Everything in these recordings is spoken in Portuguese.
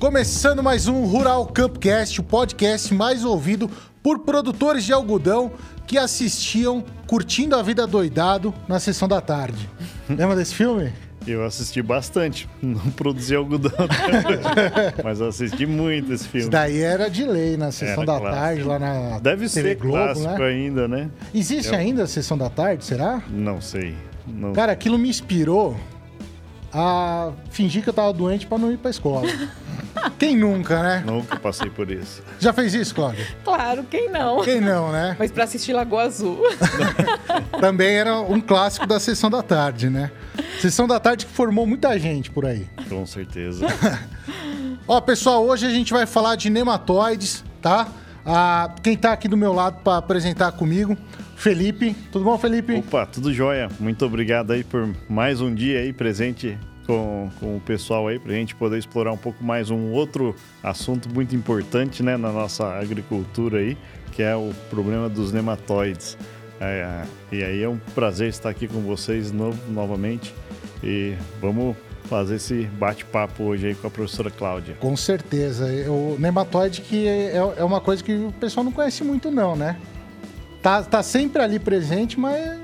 Começando mais um Rural Campcast, o podcast mais ouvido por produtores de algodão que assistiam Curtindo a Vida Doidado na sessão da tarde. Lembra desse filme? Eu assisti bastante. Não produzi algodão, mas eu assisti muito esse filme. Isso daí era de lei na sessão Era da clássico. tarde, lá na Deve TV ser Globo, clássico né? ainda, né? Existe Eu- ainda a sessão da tarde, será? Não sei. Não... Cara, aquilo me inspirou a fingir que eu tava doente pra não ir pra escola. Quem nunca, né? Nunca passei por isso. Já fez isso, Cláudia? Claro, quem não? Quem não, né? Mas pra assistir Lagoa Azul. Também era um clássico da sessão da tarde, né? Sessão da tarde que formou muita gente por aí. Com certeza. Ó, pessoal, hoje a gente vai falar de nematóides, tá? Ah, quem tá aqui do meu lado para apresentar comigo, Felipe. Tudo bom, Felipe? Opa, tudo jóia. Muito obrigado aí por mais um dia aí presente com, com o pessoal aí, pra gente poder explorar um pouco mais um outro assunto muito importante, né, na nossa agricultura aí, que é o problema dos nematóides. É, e aí é um prazer estar aqui com vocês no, novamente e vamos fazer esse bate-papo hoje aí com a professora Cláudia. Com certeza. O nematóide que é, é uma coisa que o pessoal não conhece muito, não, né? Tá, tá sempre ali presente, mas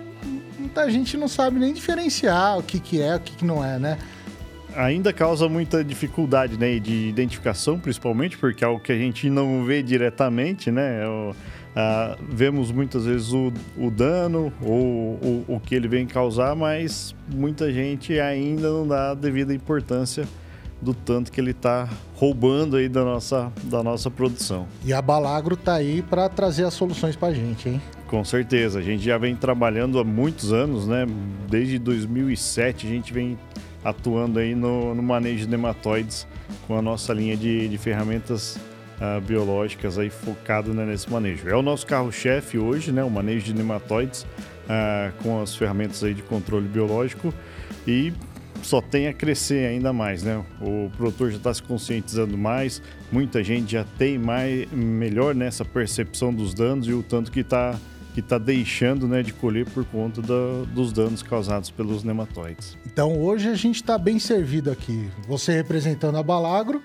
muita gente não sabe nem diferenciar o que, que é, o que, que não é, né? Ainda causa muita dificuldade, né, de identificação, principalmente, porque é algo que a gente não vê diretamente, né? É o- ah, vemos muitas vezes o, o dano ou o, o que ele vem causar, mas muita gente ainda não dá a devida importância do tanto que ele está roubando aí da nossa, da nossa produção. E a Balagro tá aí para trazer as soluções pra gente, hein? Com certeza, a gente já vem trabalhando há muitos anos, né? Desde 2007 a gente vem atuando aí no, no manejo de nematóides com a nossa linha de, de ferramentas ah, biológicas aí focado né, nesse manejo. É o nosso carro-chefe hoje, né? O manejo de nematóides ah, com as ferramentas aí de controle biológico e só tem a crescer ainda mais, né? O produtor já está se conscientizando mais, muita gente já tem mais, melhor nessa percepção dos danos e o tanto que está que tá deixando né, de colher por conta da- dos danos causados pelos nematóides. Então hoje a gente está bem servido aqui. Você representando a Balagro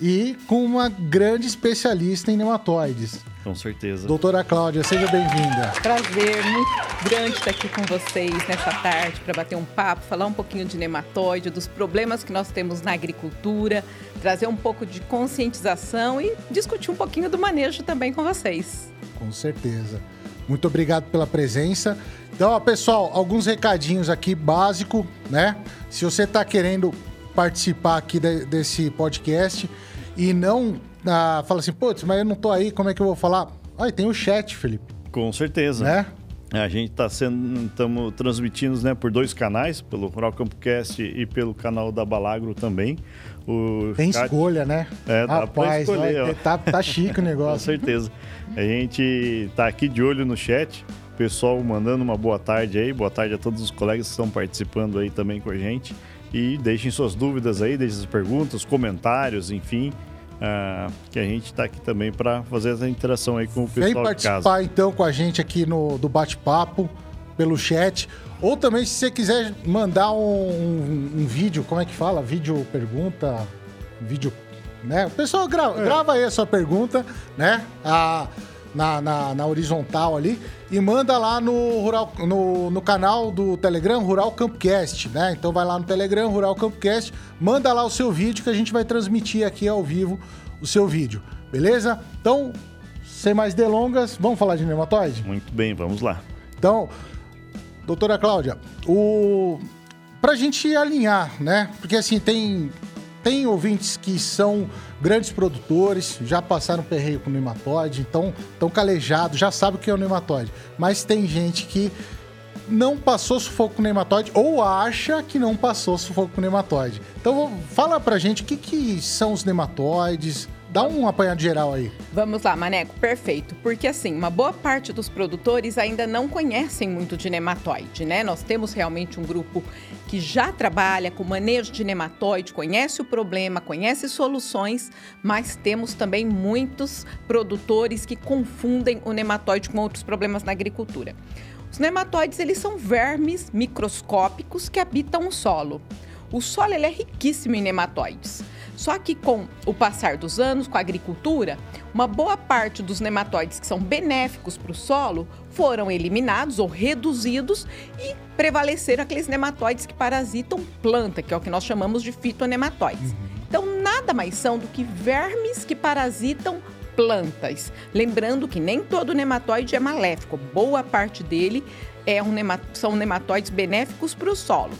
e com uma grande especialista em nematóides. Com certeza. Doutora Cláudia, seja bem-vinda. Prazer muito grande estar aqui com vocês nessa tarde para bater um papo, falar um pouquinho de nematóide, dos problemas que nós temos na agricultura, trazer um pouco de conscientização e discutir um pouquinho do manejo também com vocês. Com certeza. Muito obrigado pela presença. Então, ó, pessoal, alguns recadinhos aqui básico, né? Se você está querendo participar aqui de- desse podcast e não ah, fala assim, putz, mas eu não tô aí, como é que eu vou falar? Aí tem o chat, Felipe, Com certeza. né? A gente está sendo, estamos transmitindo né, por dois canais, pelo Rural Campcast e pelo canal da Balagro também. O Tem chat- escolha, né? É, dá pra Rapaz, escolher, ó. tá, tá chique o Com negócio. certeza. A gente tá aqui de olho no chat. O pessoal mandando uma boa tarde aí. Boa tarde a todos os colegas que estão participando aí também com a gente. E deixem suas dúvidas aí, deixem suas perguntas, comentários, enfim. Ah, que a gente tá aqui também para fazer essa interação aí com o Vem pessoal casa. participar então com a gente aqui no do bate-papo pelo chat. Ou também, se você quiser mandar um, um- um vídeo, como é que fala? Vídeo pergunta, vídeo. Né? O pessoal grava, É. grava aí a sua pergunta, né? A- na, na, na horizontal ali e manda lá no, Rural, no, no canal do Telegram Rural Campcast, né? Então vai lá no Telegram Rural Campcast, manda lá o seu vídeo que a gente vai transmitir aqui ao vivo o seu vídeo, beleza? Então, sem mais delongas, vamos falar de nematóide? Muito bem, vamos lá. Então, doutora Cláudia, o... pra gente alinhar, né? Porque assim, tem, tem ouvintes que são grandes produtores, já passaram perreio com nematóide, então estão calejados, já sabem o que é o nematóide. Mas tem gente que não passou sufoco com nematóide ou acha que não passou sufoco com nematóide. Então, fala pra gente o que, que são os nematóides, dá um apanhado geral aí. Vamos lá, Maneco, perfeito. Porque assim, uma boa parte dos produtores ainda não conhecem muito de nematóide, né? Nós temos realmente um grupo que já trabalha com manejo de nematóide, conhece o problema, conhece soluções, mas temos também muitos produtores que confundem o nematóide com outros problemas na agricultura. Os nematóides, eles são vermes microscópicos que habitam o solo. O solo é riquíssimo em nematóides. Só que com o passar dos anos, com a agricultura, uma boa parte dos nematóides que são benéficos para o solo foram eliminados ou reduzidos e prevaleceram aqueles nematóides que parasitam planta, que é o que nós chamamos de fitonematóides. Uhum. Então, nada mais são do que vermes que parasitam plantas. Lembrando que nem todo nematóide é maléfico, boa parte dele é um são nematóides benéficos para o solo.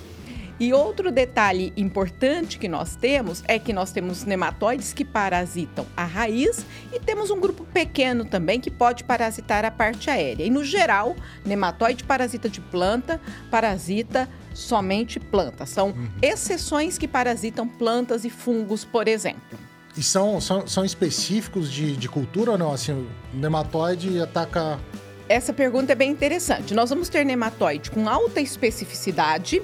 E outro detalhe importante que nós temos é que nós temos nematóides que parasitam a raiz e temos um grupo pequeno também que pode parasitar a parte aérea. E no geral, nematóide parasita de planta, parasita somente planta. São uhum. exceções que parasitam plantas e fungos, por exemplo. E são, são, são específicos de, de cultura ou não? Assim, o nematóide ataca. Essa pergunta é bem interessante. Nós vamos ter nematóide com alta especificidade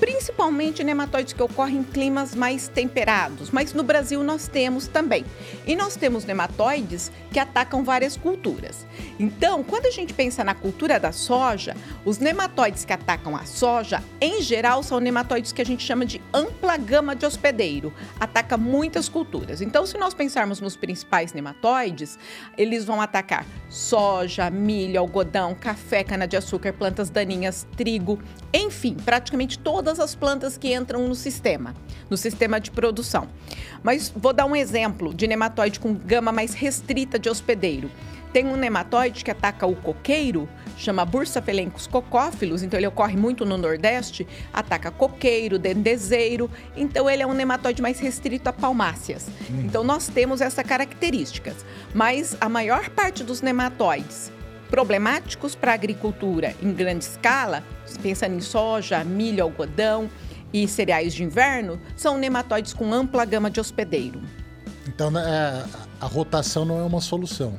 principalmente nematóides que ocorrem em climas mais temperados, mas no Brasil nós temos também. E nós temos nematóides que atacam várias culturas. Então, quando a gente pensa na cultura da soja, os nematóides que atacam a soja, em geral, são nematóides que a gente chama de ampla gama de hospedeiro, ataca muitas culturas. Então, se nós pensarmos nos principais nematóides, eles vão atacar soja, milho, algodão, café, cana-de-açúcar, plantas daninhas, trigo, enfim, praticamente todas as plantas que entram no sistema, no sistema de produção. Mas vou dar um exemplo de nematóide com gama mais restrita de hospedeiro. Tem um nematóide que ataca o coqueiro, chama Bursapelencos cocófilos, então ele ocorre muito no Nordeste, ataca coqueiro, dendezeiro, então ele é um nematóide mais restrito a palmáceas. Hum. Então nós temos essas características, mas a maior parte dos nematóides problemáticos para a agricultura em grande escala, pensando em soja, milho, algodão e cereais de inverno, são nematóides com ampla gama de hospedeiro. Então, é, a rotação não é uma solução.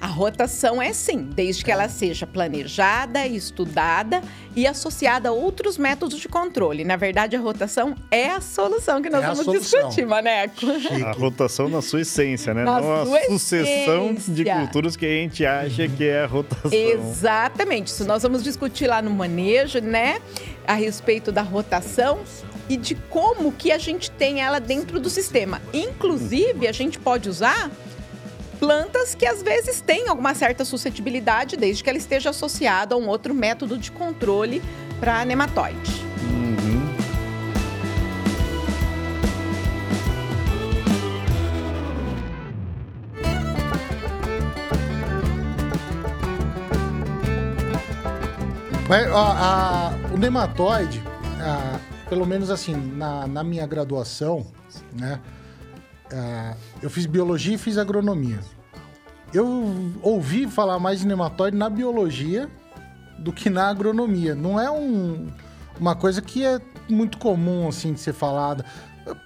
A rotação é sim, desde que ela seja planejada, estudada e associada a outros métodos de controle. Na verdade, a rotação é a solução que nós é vamos discutir, Maneco. A rotação na sua essência, né? Na Não a sucessão essência. de culturas que a gente acha que é a rotação. Exatamente. Isso nós vamos discutir lá no manejo, né? A respeito da rotação e de como que a gente tem ela dentro do sistema. Inclusive, a gente pode usar plantas que às vezes têm alguma certa suscetibilidade, desde que ela esteja associada a um outro método de controle para nematóide. Uhum. Mas, a, o nematóide, a, pelo menos assim, na, na minha graduação, né? Uh, eu fiz biologia e fiz agronomia. Eu ouvi falar mais de nematóide na biologia do que na agronomia. Não é um, uma coisa que é muito comum, assim, de ser falada.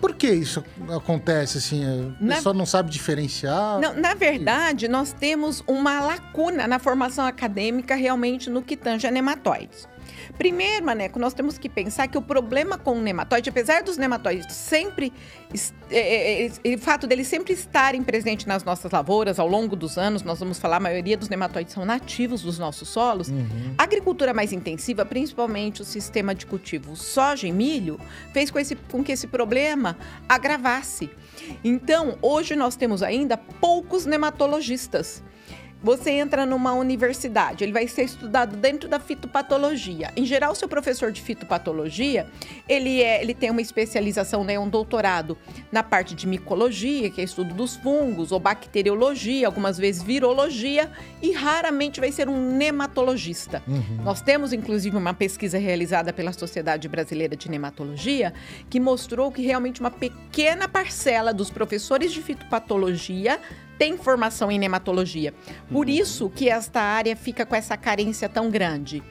Por que isso acontece assim? A na... pessoa não sabe diferenciar? Não, na verdade, nós temos uma lacuna na formação acadêmica realmente no que tange a nematóides. Primeiro, Maneco, nós temos que pensar que o problema com o nematóide, apesar dos nematóides sempre, é, é, é, o fato deles sempre estarem presentes nas nossas lavouras ao longo dos anos, nós vamos falar, a maioria dos nematóides são nativos dos nossos solos. Uhum. A agricultura mais intensiva, principalmente o sistema de cultivo soja e milho, fez com, esse, com que esse problema agravasse. Então, hoje nós temos ainda poucos nematologistas. Você entra numa universidade, ele vai ser estudado dentro da fitopatologia. Em geral, seu professor de fitopatologia, ele, é, ele tem uma especialização, né, um doutorado na parte de micologia, que é estudo dos fungos, ou bacteriologia, algumas vezes virologia, e raramente vai ser um nematologista. Uhum. Nós temos, inclusive, uma pesquisa realizada pela Sociedade Brasileira de Nematologia que mostrou que realmente uma pequena parcela dos professores de fitopatologia tem formação em nematologia. Por isso que esta área fica com essa carência tão grande.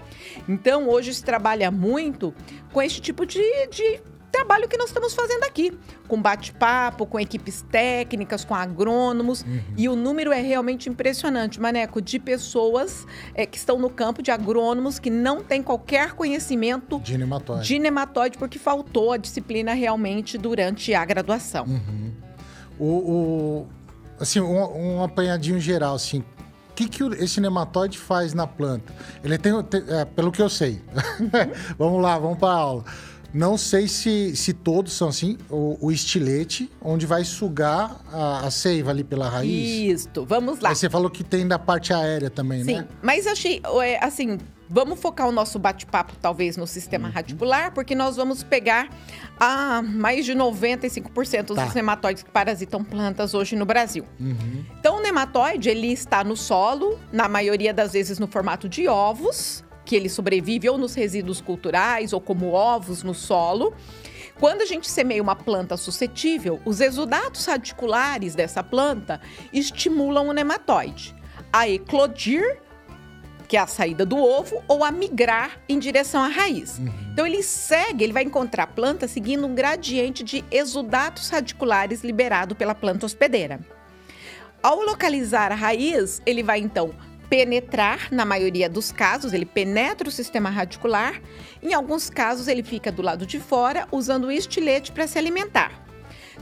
Então, hoje se trabalha muito com esse tipo de, de trabalho que nós estamos fazendo aqui, com bate-papo, com equipes técnicas, com agrônomos, uhum. e o número é realmente impressionante, Maneco, de pessoas é, que estão no campo, de agrônomos que não têm qualquer conhecimento de nematóide, de nematóide porque faltou a disciplina realmente durante a graduação. Uhum. O, o, assim, um, um apanhadinho geral, assim, que, que esse nematóide faz na planta? Ele tem, tem é, pelo que eu sei. vamos lá, vamos para a aula. Não sei se, se todos são assim. O, o estilete, onde vai sugar a, a, seiva ali pela raiz. Isso, vamos lá. Aí você falou que tem da parte aérea também, Sim, né? mas achei, é, assim, vamos focar o nosso bate-papo talvez no sistema uhum. radicular, porque nós vamos pegar a mais de 95% tá. dos nematóides que parasitam plantas hoje no Brasil. Uhum. Então, o nematóide, ele está no solo, na maioria das vezes no formato de ovos, que ele sobrevive ou nos resíduos culturais ou como ovos no solo. Quando a gente semeia uma planta suscetível, os exudatos radiculares dessa planta estimulam o nematóide a eclodir, que é a saída do ovo, ou a migrar em direção à raiz. Uhum. Então ele segue, ele vai encontrar a planta seguindo um gradiente de exudatos radiculares liberado pela planta hospedeira. Ao localizar a raiz, ele vai então penetrar, na maioria dos casos, ele penetra o sistema radicular. Em alguns casos, ele fica do lado de fora, usando o estilete para se alimentar.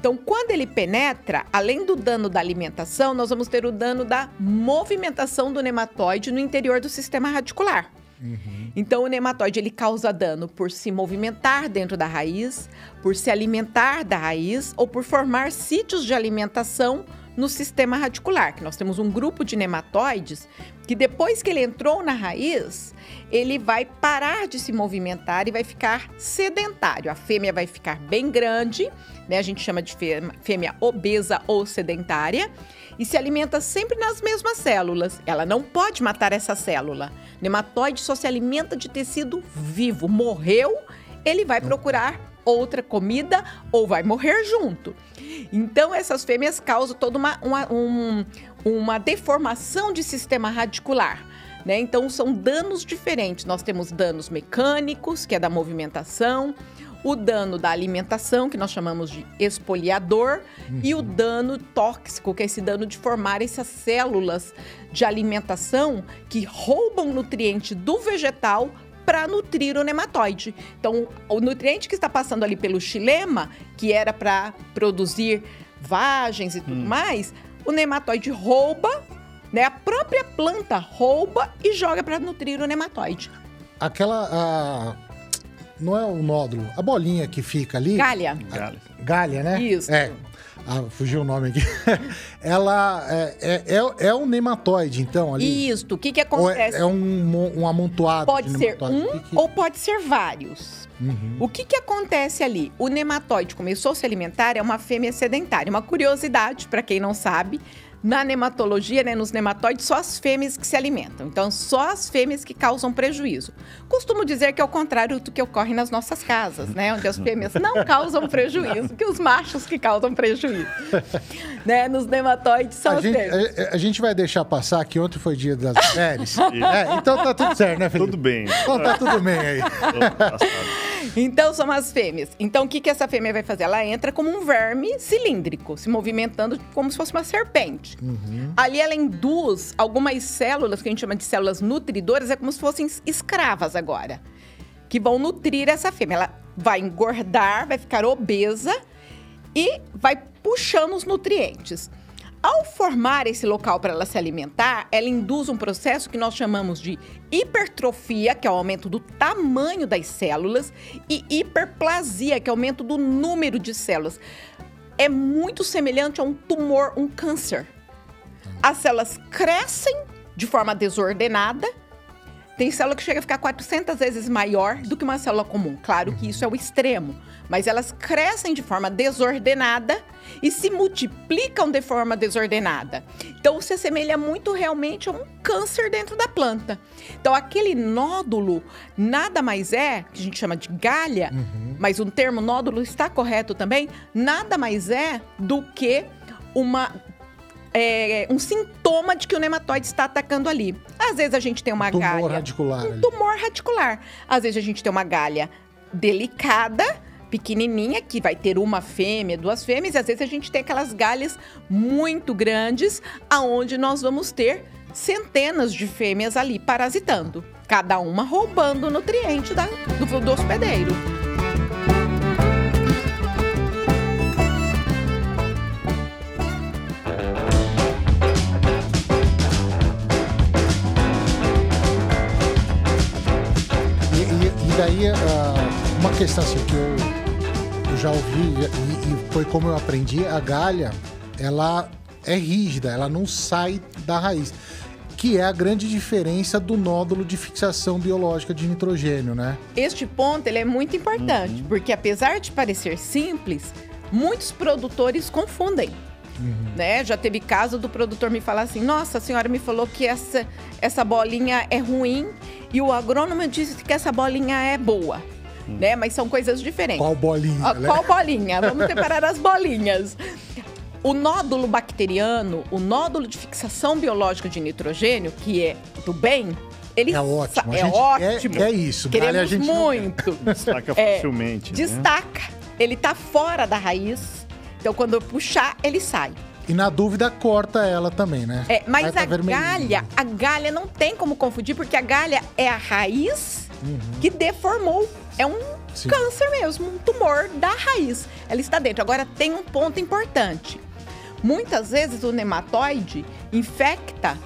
Então, quando ele penetra, além do dano da alimentação, nós vamos ter o dano da movimentação do nematóide no interior do sistema radicular. Uhum. Então, o nematóide ele causa dano por se movimentar dentro da raiz, por se alimentar da raiz ou por formar sítios de alimentação no sistema radicular, que nós temos um grupo de nematóides que depois que ele entrou na raiz, ele vai parar de se movimentar e vai ficar sedentário. A fêmea vai ficar bem grande, né? A gente chama de fêmea obesa ou sedentária e se alimenta sempre nas mesmas células. Ela não pode matar essa célula. nematóide só se alimenta de tecido vivo. Morreu, ele vai procurar outra comida ou vai morrer junto. Então, essas fêmeas causam toda uma, uma, um, uma deformação de sistema radicular. Né? Então, são danos diferentes. Nós temos danos mecânicos, que é da movimentação, o dano da alimentação, que nós chamamos de espoliador, uhum. e o uhum. dano tóxico, que é esse dano de formar essas células de alimentação que roubam nutriente do vegetal para nutrir o nematóide. Então, o nutriente que está passando ali pelo xilema, que era para produzir vagens e tudo hum. mais, o nematóide rouba, né? A própria planta rouba e joga para nutrir o nematóide. Aquela a... não é o nódulo, a bolinha que fica ali. Galha. Galha, galha né? Isso. É. Ah, fugiu o nome aqui. ela é, é, é, é, um nematóide, então, ali? Isso. O que, que acontece? É, é, um, um amontoado Pode ser um que que... ou pode ser vários. Uhum. O que, que acontece ali? O nematóide começou a se alimentar, é uma fêmea sedentária. Uma curiosidade, para quem não sabe, na nematologia, né, nos nematóides, só as fêmeas que se alimentam. Então, só as fêmeas que causam prejuízo. Costumo dizer que é o contrário do que ocorre nas nossas casas, né? Onde as fêmeas não causam prejuízo, que os machos que causam prejuízo. né? Nos nematóides são a as gente, fêmeas. A, a, gente vai deixar passar que ontem foi dia das mulheres. é, então tá tudo certo, né, Felipe? Tudo bem. Então tá tudo bem aí. Então são as fêmeas. Então o que, que essa fêmea vai fazer? Ela entra como um verme cilíndrico, se movimentando como se fosse uma serpente. Uhum. Ali ela induz algumas células, que a gente chama de células nutridoras, é como se fossem escravas agora, que vão nutrir essa fêmea. Ela vai engordar, vai ficar obesa e vai puxando os nutrientes. Ao formar esse local para ela se alimentar, ela induz um processo que nós chamamos de hipertrofia, que é o aumento do tamanho das células, e hiperplasia, que é o aumento do número de células. É muito semelhante a um tumor, um câncer. As células crescem de forma desordenada. Tem célula que chega a ficar 400 vezes maior do que uma célula comum. Claro que isso é o extremo mas elas crescem de forma desordenada e se multiplicam de forma desordenada. Então se assemelha muito realmente a um câncer dentro da planta. Então aquele nódulo nada mais é, que a gente chama de galha, uhum. mas um termo nódulo está correto também, nada mais é do que uma é, um sintoma de que o nematóide está atacando ali. Às vezes a gente tem uma um tumor galha. Radicular um tumor radicular. Às vezes a gente tem uma galha delicada pequenininha, que vai ter uma fêmea, duas fêmeas, e às vezes a gente tem aquelas galhas muito grandes, aonde nós vamos ter centenas de fêmeas ali parasitando, cada uma roubando nutriente da, do, do hospedeiro. E, daí, uh, uma questão assim que eu, eu já ouvi e, e foi como eu aprendi, a galha, ela é rígida, ela não sai da raiz. Que é a grande diferença do nódulo de fixação biológica de nitrogênio, né? Este ponto ele é muito importante, porque apesar de parecer simples, muitos produtores confundem. Né? Já teve caso do produtor me falar assim: Nossa, a senhora me falou que essa, essa bolinha é ruim e o agrônomo disse que essa bolinha é boa. Né? Mas são coisas diferentes. Qual bolinha? Ah, né? Qual bolinha? Vamos separar as bolinhas. O nódulo bacteriano, o nódulo de fixação biológica de nitrogênio, que é do bem, ele É ótimo. É ótimo. quer- quer isso. Queremos a gente não muito. Destaca É, facilmente. né? Destaca. Ele tá fora da raiz. Então, quando eu puxar, ele sai. E na dúvida, corta ela também, né? É, mas tá a galha, a galha não tem como confundir, porque a galha é a raiz que deformou. É um Uhum. Sim. câncer mesmo, um tumor da raiz. Ela está dentro. Agora, tem um ponto importante. Muitas vezes o nematóide infecta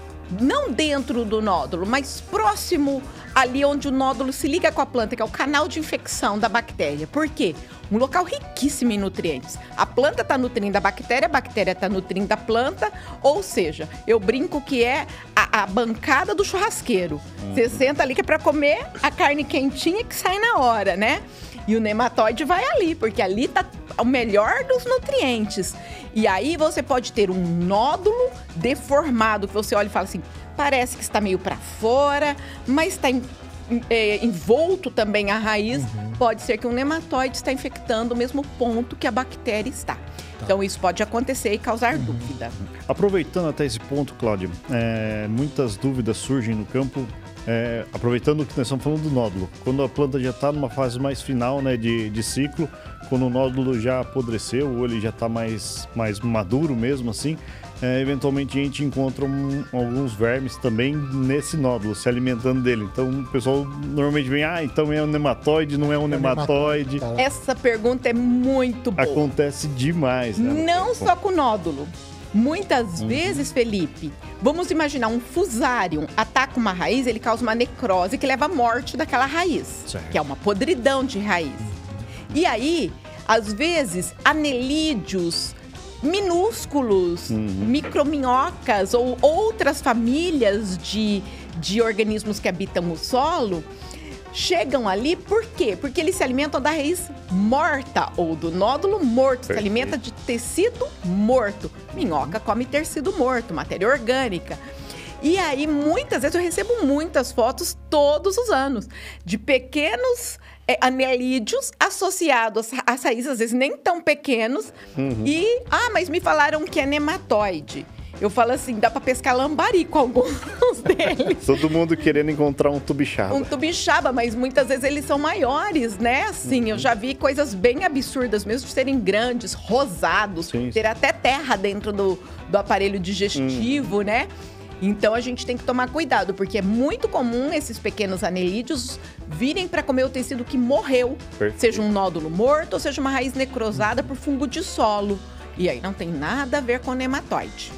não dentro do nódulo, mas próximo ali onde o nódulo se liga com a planta, que é o canal de infecção da bactéria. Por quê? Um local riquíssimo em nutrientes. A planta está nutrindo a bactéria, a bactéria está nutrindo a planta, ou seja, eu brinco que é a, a bancada do churrasqueiro. Você senta ali que é para comer a carne quentinha que sai na hora, né? E o nematóide vai ali, porque ali tá o melhor dos nutrientes. E aí você pode ter um nódulo deformado, que você olha e fala assim, parece que está meio para fora, mas está envolto também a raiz. Pode ser que um nematóide está infectando o mesmo ponto que a bactéria está. Então isso pode acontecer e causar dúvida. Aproveitando até esse ponto, Cláudio, é, muitas dúvidas surgem no campo. é, aproveitando que nós estamos falando do nódulo, quando a planta já está numa fase mais final né, de, de ciclo, quando o nódulo já apodreceu ou ele já está mais, mais maduro mesmo assim, é, eventualmente a gente encontra um- alguns vermes também nesse nódulo, se alimentando dele. Então o pessoal normalmente vem, ah, então é um nematóide, não é um nematóide. Tá. Essa pergunta é muito boa. Acontece demais, né? Não só com nódulo. Muitas Uhum. vezes, Felipe, vamos imaginar um fusário ataca uma raiz, ele causa uma necrose que leva à morte daquela raiz, Certo. que é uma podridão de raiz. E aí, às vezes, anelídeos minúsculos, microminhocas ou outras famílias de, de organismos que habitam o solo chegam ali por quê? Porque eles se alimentam da raiz morta ou do nódulo morto, se Perfeito. alimenta de tecido morto. Minhoca come tecido morto, matéria orgânica. E aí, muitas vezes, eu recebo muitas fotos todos os anos de pequenos é, anelídeos associados às raízes, às vezes nem tão pequenos. E, ah, mas me falaram que é nematóide. Eu falo assim, dá pra pescar lambari com alguns deles Todo mundo querendo encontrar um tubixaba. um tubixaba, mas muitas vezes eles são maiores, né? Assim, eu já vi coisas bem absurdas, mesmo de serem grandes, rosados, Sim, sim. ter até terra dentro do, do aparelho digestivo, né? Então a gente tem que tomar cuidado, porque é muito comum esses pequenos anelídeos virem para comer o tecido que morreu, Perfeito. seja um nódulo morto ou seja uma raiz necrosada por fungo de solo. E aí não tem nada a ver com nematóide.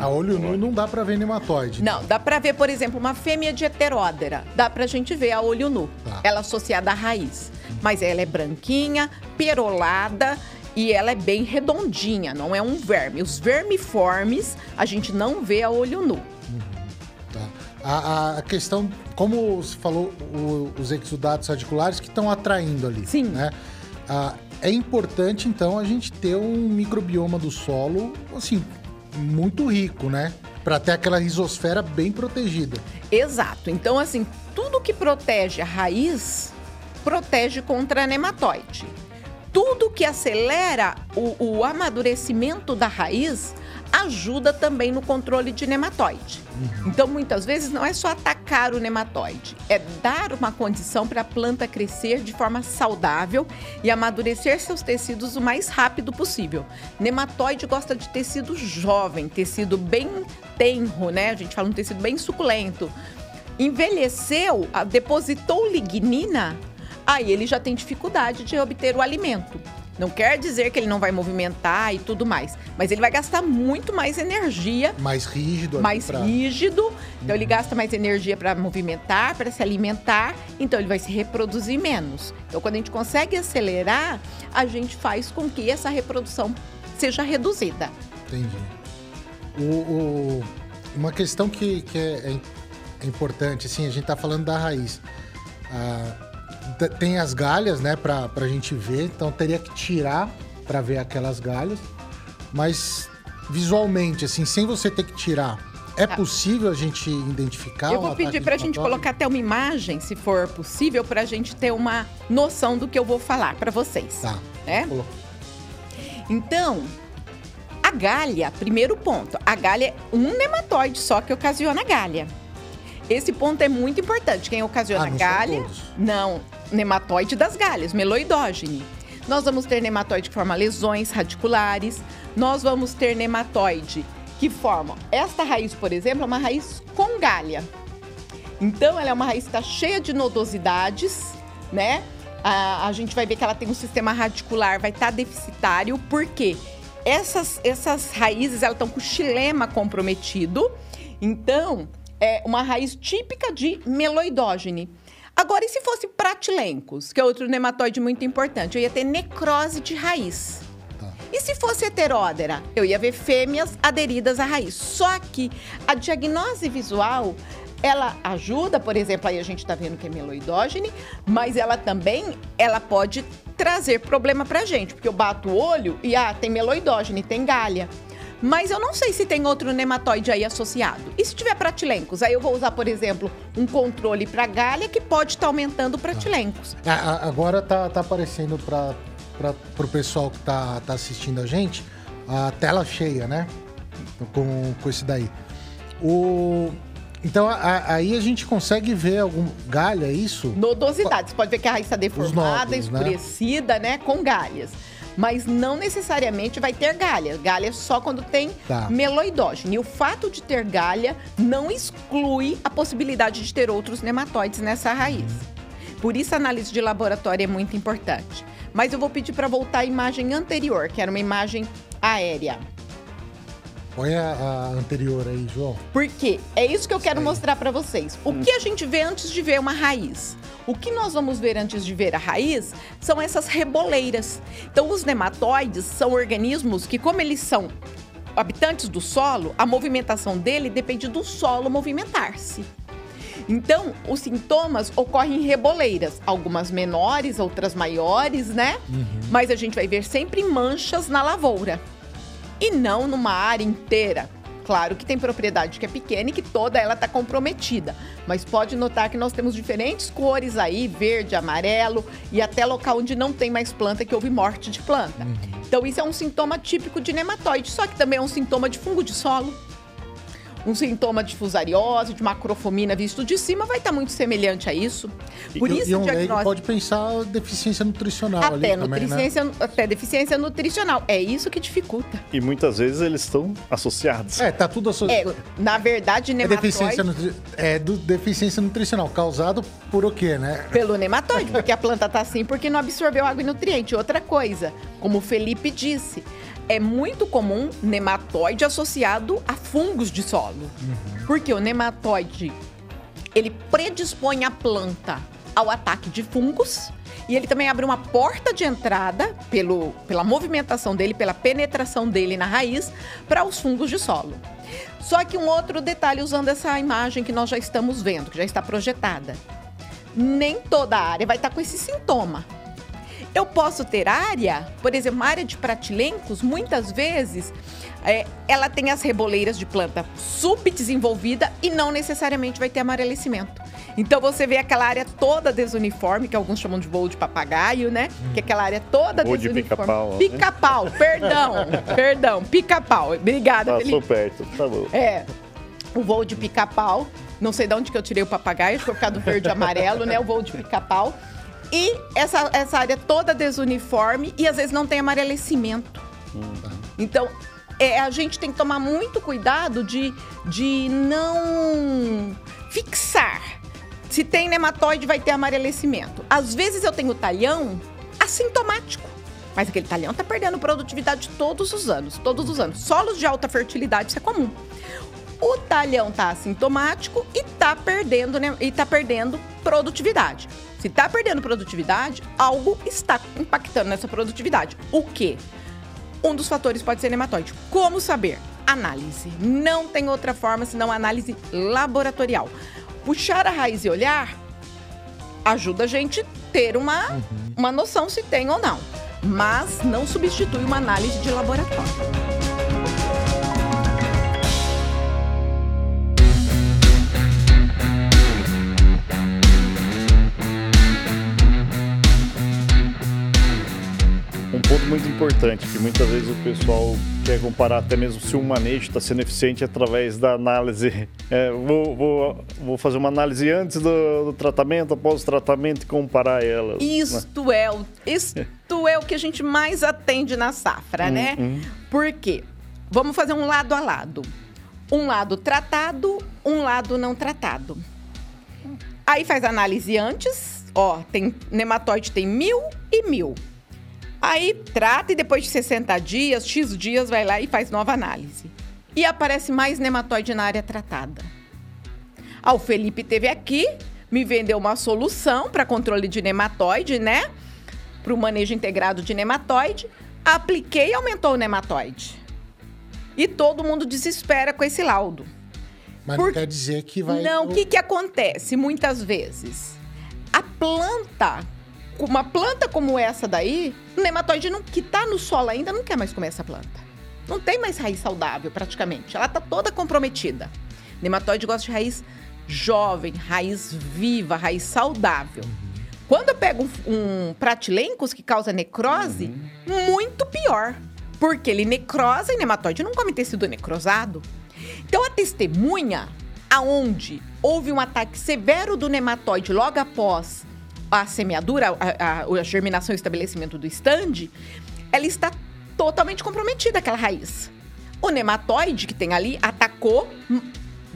A olho nu não dá pra ver nematóide. Não, dá pra ver, por exemplo, uma fêmea de heteródera. Dá pra gente ver a olho nu. Tá. Ela associada à raiz. Mas ela é branquinha, perolada e ela é bem redondinha, não é um verme. Os vermiformes a gente não vê a olho nu. A, a- questão, como você falou, o- os exudados radiculares que estão atraindo ali. Sim. Né? Ah, é importante, então, a gente ter um microbioma do solo, assim, muito rico, né? Pra ter aquela risosfera bem protegida. Exato. Então, assim, tudo que protege a raiz protege contra a nematóide. Tudo que acelera o, o amadurecimento da raiz ajuda também no controle de nematóide. Então, muitas vezes, não é só atacar o nematóide, é dar uma condição para a planta crescer de forma saudável e amadurecer seus tecidos o mais rápido possível. Nematóide gosta de tecido jovem, tecido bem tenro, né? A gente fala um tecido bem suculento envelheceu, a- depositou lignina, aí ele já tem dificuldade de obter o alimento. Não quer dizer que ele não vai movimentar e tudo mais, mas ele vai gastar muito mais energia. Mais rígido. Mais pra... rígido. Então ele gasta mais energia para movimentar, para se alimentar. Então ele vai se reproduzir menos. Então quando a gente consegue acelerar, a gente faz com que essa reprodução seja reduzida. Entendi. O, o, uma questão que, que é, é, importante, assim, a gente está falando da raiz. Ah, tem as galhas, né, pra, pra gente ver. Então teria que tirar para ver aquelas galhas. Mas visualmente, assim, sem você ter que tirar, é tá. possível a gente identificar? Eu vou pedir para a gente colocar até uma imagem, se for possível, para a gente ter uma noção do que eu vou falar para vocês. Tá. Né? Então, a galha, primeiro ponto, a galha é um nematóide só que ocasiona galha. Esse ponto é muito importante. Quem ocasiona ah, não galha, não, nematóide das galhas, meloidógene. Nós vamos ter nematóide que forma lesões radiculares, nós vamos ter nematóide que forma. Esta raiz, por exemplo, é uma raiz com galha. Então, ela é uma raiz que está cheia de nodosidades, né? A, a, gente vai ver que ela tem um sistema radicular, vai estar tá deficitário, porque essas, essas raízes elas estão com o xilema comprometido. Então, é uma raiz típica de meloidógene. Agora, e se fosse pratilencos, que é outro nematóide muito importante? Eu ia ter necrose de raiz. Tá. E se fosse heteródera? Eu ia ver fêmeas aderidas à raiz. Só que a diagnose visual, ela ajuda, por exemplo, aí a gente está vendo que é meloidógene, mas ela também, ela pode trazer problema pra gente, porque eu bato o olho e, ah, tem meloidógene, tem galha. Mas eu não sei se tem outro nematóide aí associado. E se tiver pratilencos? Aí eu vou usar, por exemplo, um controle para galha que pode estar tá aumentando pratilencos. Ah, agora tá, tá aparecendo para o pessoal que tá, tá assistindo a gente a tela cheia, né? Com, com esse daí. O, então a, aí a gente consegue ver algum galha, é isso? Nodosidade. Você pode ver que a raiz está deformada, nódulos, né? escurecida, né? né? Com galhas mas não necessariamente vai ter galha. Galha só quando tem tá. meloidógeno. E o fato de ter galha não exclui a possibilidade de ter outros nematóides nessa raiz. Por isso a análise de laboratório é muito importante. Mas eu vou pedir para voltar à imagem anterior, que era uma imagem aérea. Põe a, a, anterior aí, João. Por quê? É isso que eu quero mostrar para vocês. O hum. que a gente vê antes de ver uma raiz? O que nós vamos ver antes de ver a raiz são essas reboleiras. Então, os nematóides são organismos que, como eles são habitantes do solo, a movimentação dele depende do solo movimentar-se. Então, os sintomas ocorrem em reboleiras, algumas menores, outras maiores, né? Uhum. Mas a gente vai ver sempre manchas na lavoura e não numa área inteira. Claro que tem propriedade que é pequena e que toda ela está comprometida, mas pode notar que nós temos diferentes cores aí, verde, amarelo e até local onde não tem mais planta que houve morte de planta. Uhum. Então isso é um sintoma típico de nematóide, só que também é um sintoma de fungo de solo um sintoma de fusariose, de macrofomina visto de cima, vai estar tá muito semelhante a isso. Por e, isso, e um diagnóstico... pode pensar deficiência nutricional até ali também, né? Até deficiência nutricional. É isso que dificulta. E muitas vezes eles estão associados. É, tá tudo associado. É, na verdade, nematóide... É deficiência, nutri... é do deficiência nutricional, causado por o quê, né? Pelo nematóide, porque a planta tá assim porque não absorveu água e nutriente. Outra coisa, como o Felipe disse, é muito comum nematóide associado a fungos de solo. Uhum. Porque o nematóide, ele predispõe a planta ao ataque de fungos e ele também abre uma porta de entrada pelo, pela movimentação dele, pela penetração dele na raiz para os fungos de solo. Só que um outro detalhe usando essa imagem que nós já estamos vendo, que já está projetada. Nem toda a área vai estar com esse sintoma. Eu posso ter área, por exemplo, uma área de pratilencos, muitas vezes é, ela tem as reboleiras de planta subdesenvolvida e não necessariamente vai ter amarelecimento. Então você vê aquela área toda desuniforme, que alguns chamam de voo de papagaio, né? Que é aquela área toda voo desuniforme. De pica-pau. Pica-pau, né? perdão, perdão, pica-pau. Obrigada, Passou Felipe. perto, tá bom. É, o voo de pica-pau. Não sei de onde que eu tirei o papagaio, acho que por causa do verde e amarelo, né? O voo de pica-pau. E essa, essa área toda desuniforme e às vezes não tem amarelecimento. Então, é, a gente tem que tomar muito cuidado de, de não fixar. Se tem nematóide, vai ter amarelecimento. Às vezes eu tenho talhão assintomático. Mas aquele talhão está perdendo produtividade todos os anos, todos os anos. Solos de alta fertilidade, isso é comum. O talhão está assintomático e está perdendo, né, e tá perdendo produtividade. Se está perdendo produtividade, algo está impactando nessa produtividade. O que? Um dos fatores pode ser nematóide. Como saber? Análise. Não tem outra forma senão análise laboratorial. Puxar a raiz e olhar ajuda a gente ter uma, uhum. uma noção se tem ou não, mas não substitui uma análise de laboratório. Muito importante, que muitas vezes o pessoal quer comparar até mesmo se um manejo está sendo eficiente através da análise. É, vou, vou, vou, fazer uma análise antes do, do tratamento, após o tratamento e comparar elas. Né? Isto, né? é, o, isto é o que a gente mais atende na safra, hum, né? Hum. Por quê? Vamos fazer um lado a lado. Um lado tratado, um lado não tratado. Aí faz análise antes, ó, tem nematóide tem mil e mil. Aí trata e depois de 60 dias, X dias, vai lá e faz nova análise. E aparece mais nematóide na área tratada. Ah, o Felipe teve aqui, me vendeu uma solução para controle de nematóide, né? Para o manejo integrado de nematóide. Apliquei e aumentou o nematóide. E todo mundo desespera com esse laudo. Mas Por... não quer dizer que vai. Não, o que, que acontece muitas vezes? A planta uma planta como essa daí, o nematóide não, que está no solo ainda não quer mais comer essa planta. Não tem mais raiz saudável, praticamente. Ela está toda comprometida. O nematóide gosta de raiz jovem, raiz viva, raiz saudável. Quando eu pego um, um pratilencos que causa necrose, uhum. muito pior. Porque ele necrosa e nematóide não come tecido necrosado. Então a testemunha, aonde houve um ataque severo do nematóide logo após a semeadura, a, a, a germinação e estabelecimento do stand, ela está totalmente comprometida, aquela raiz. O nematóide que tem ali atacou,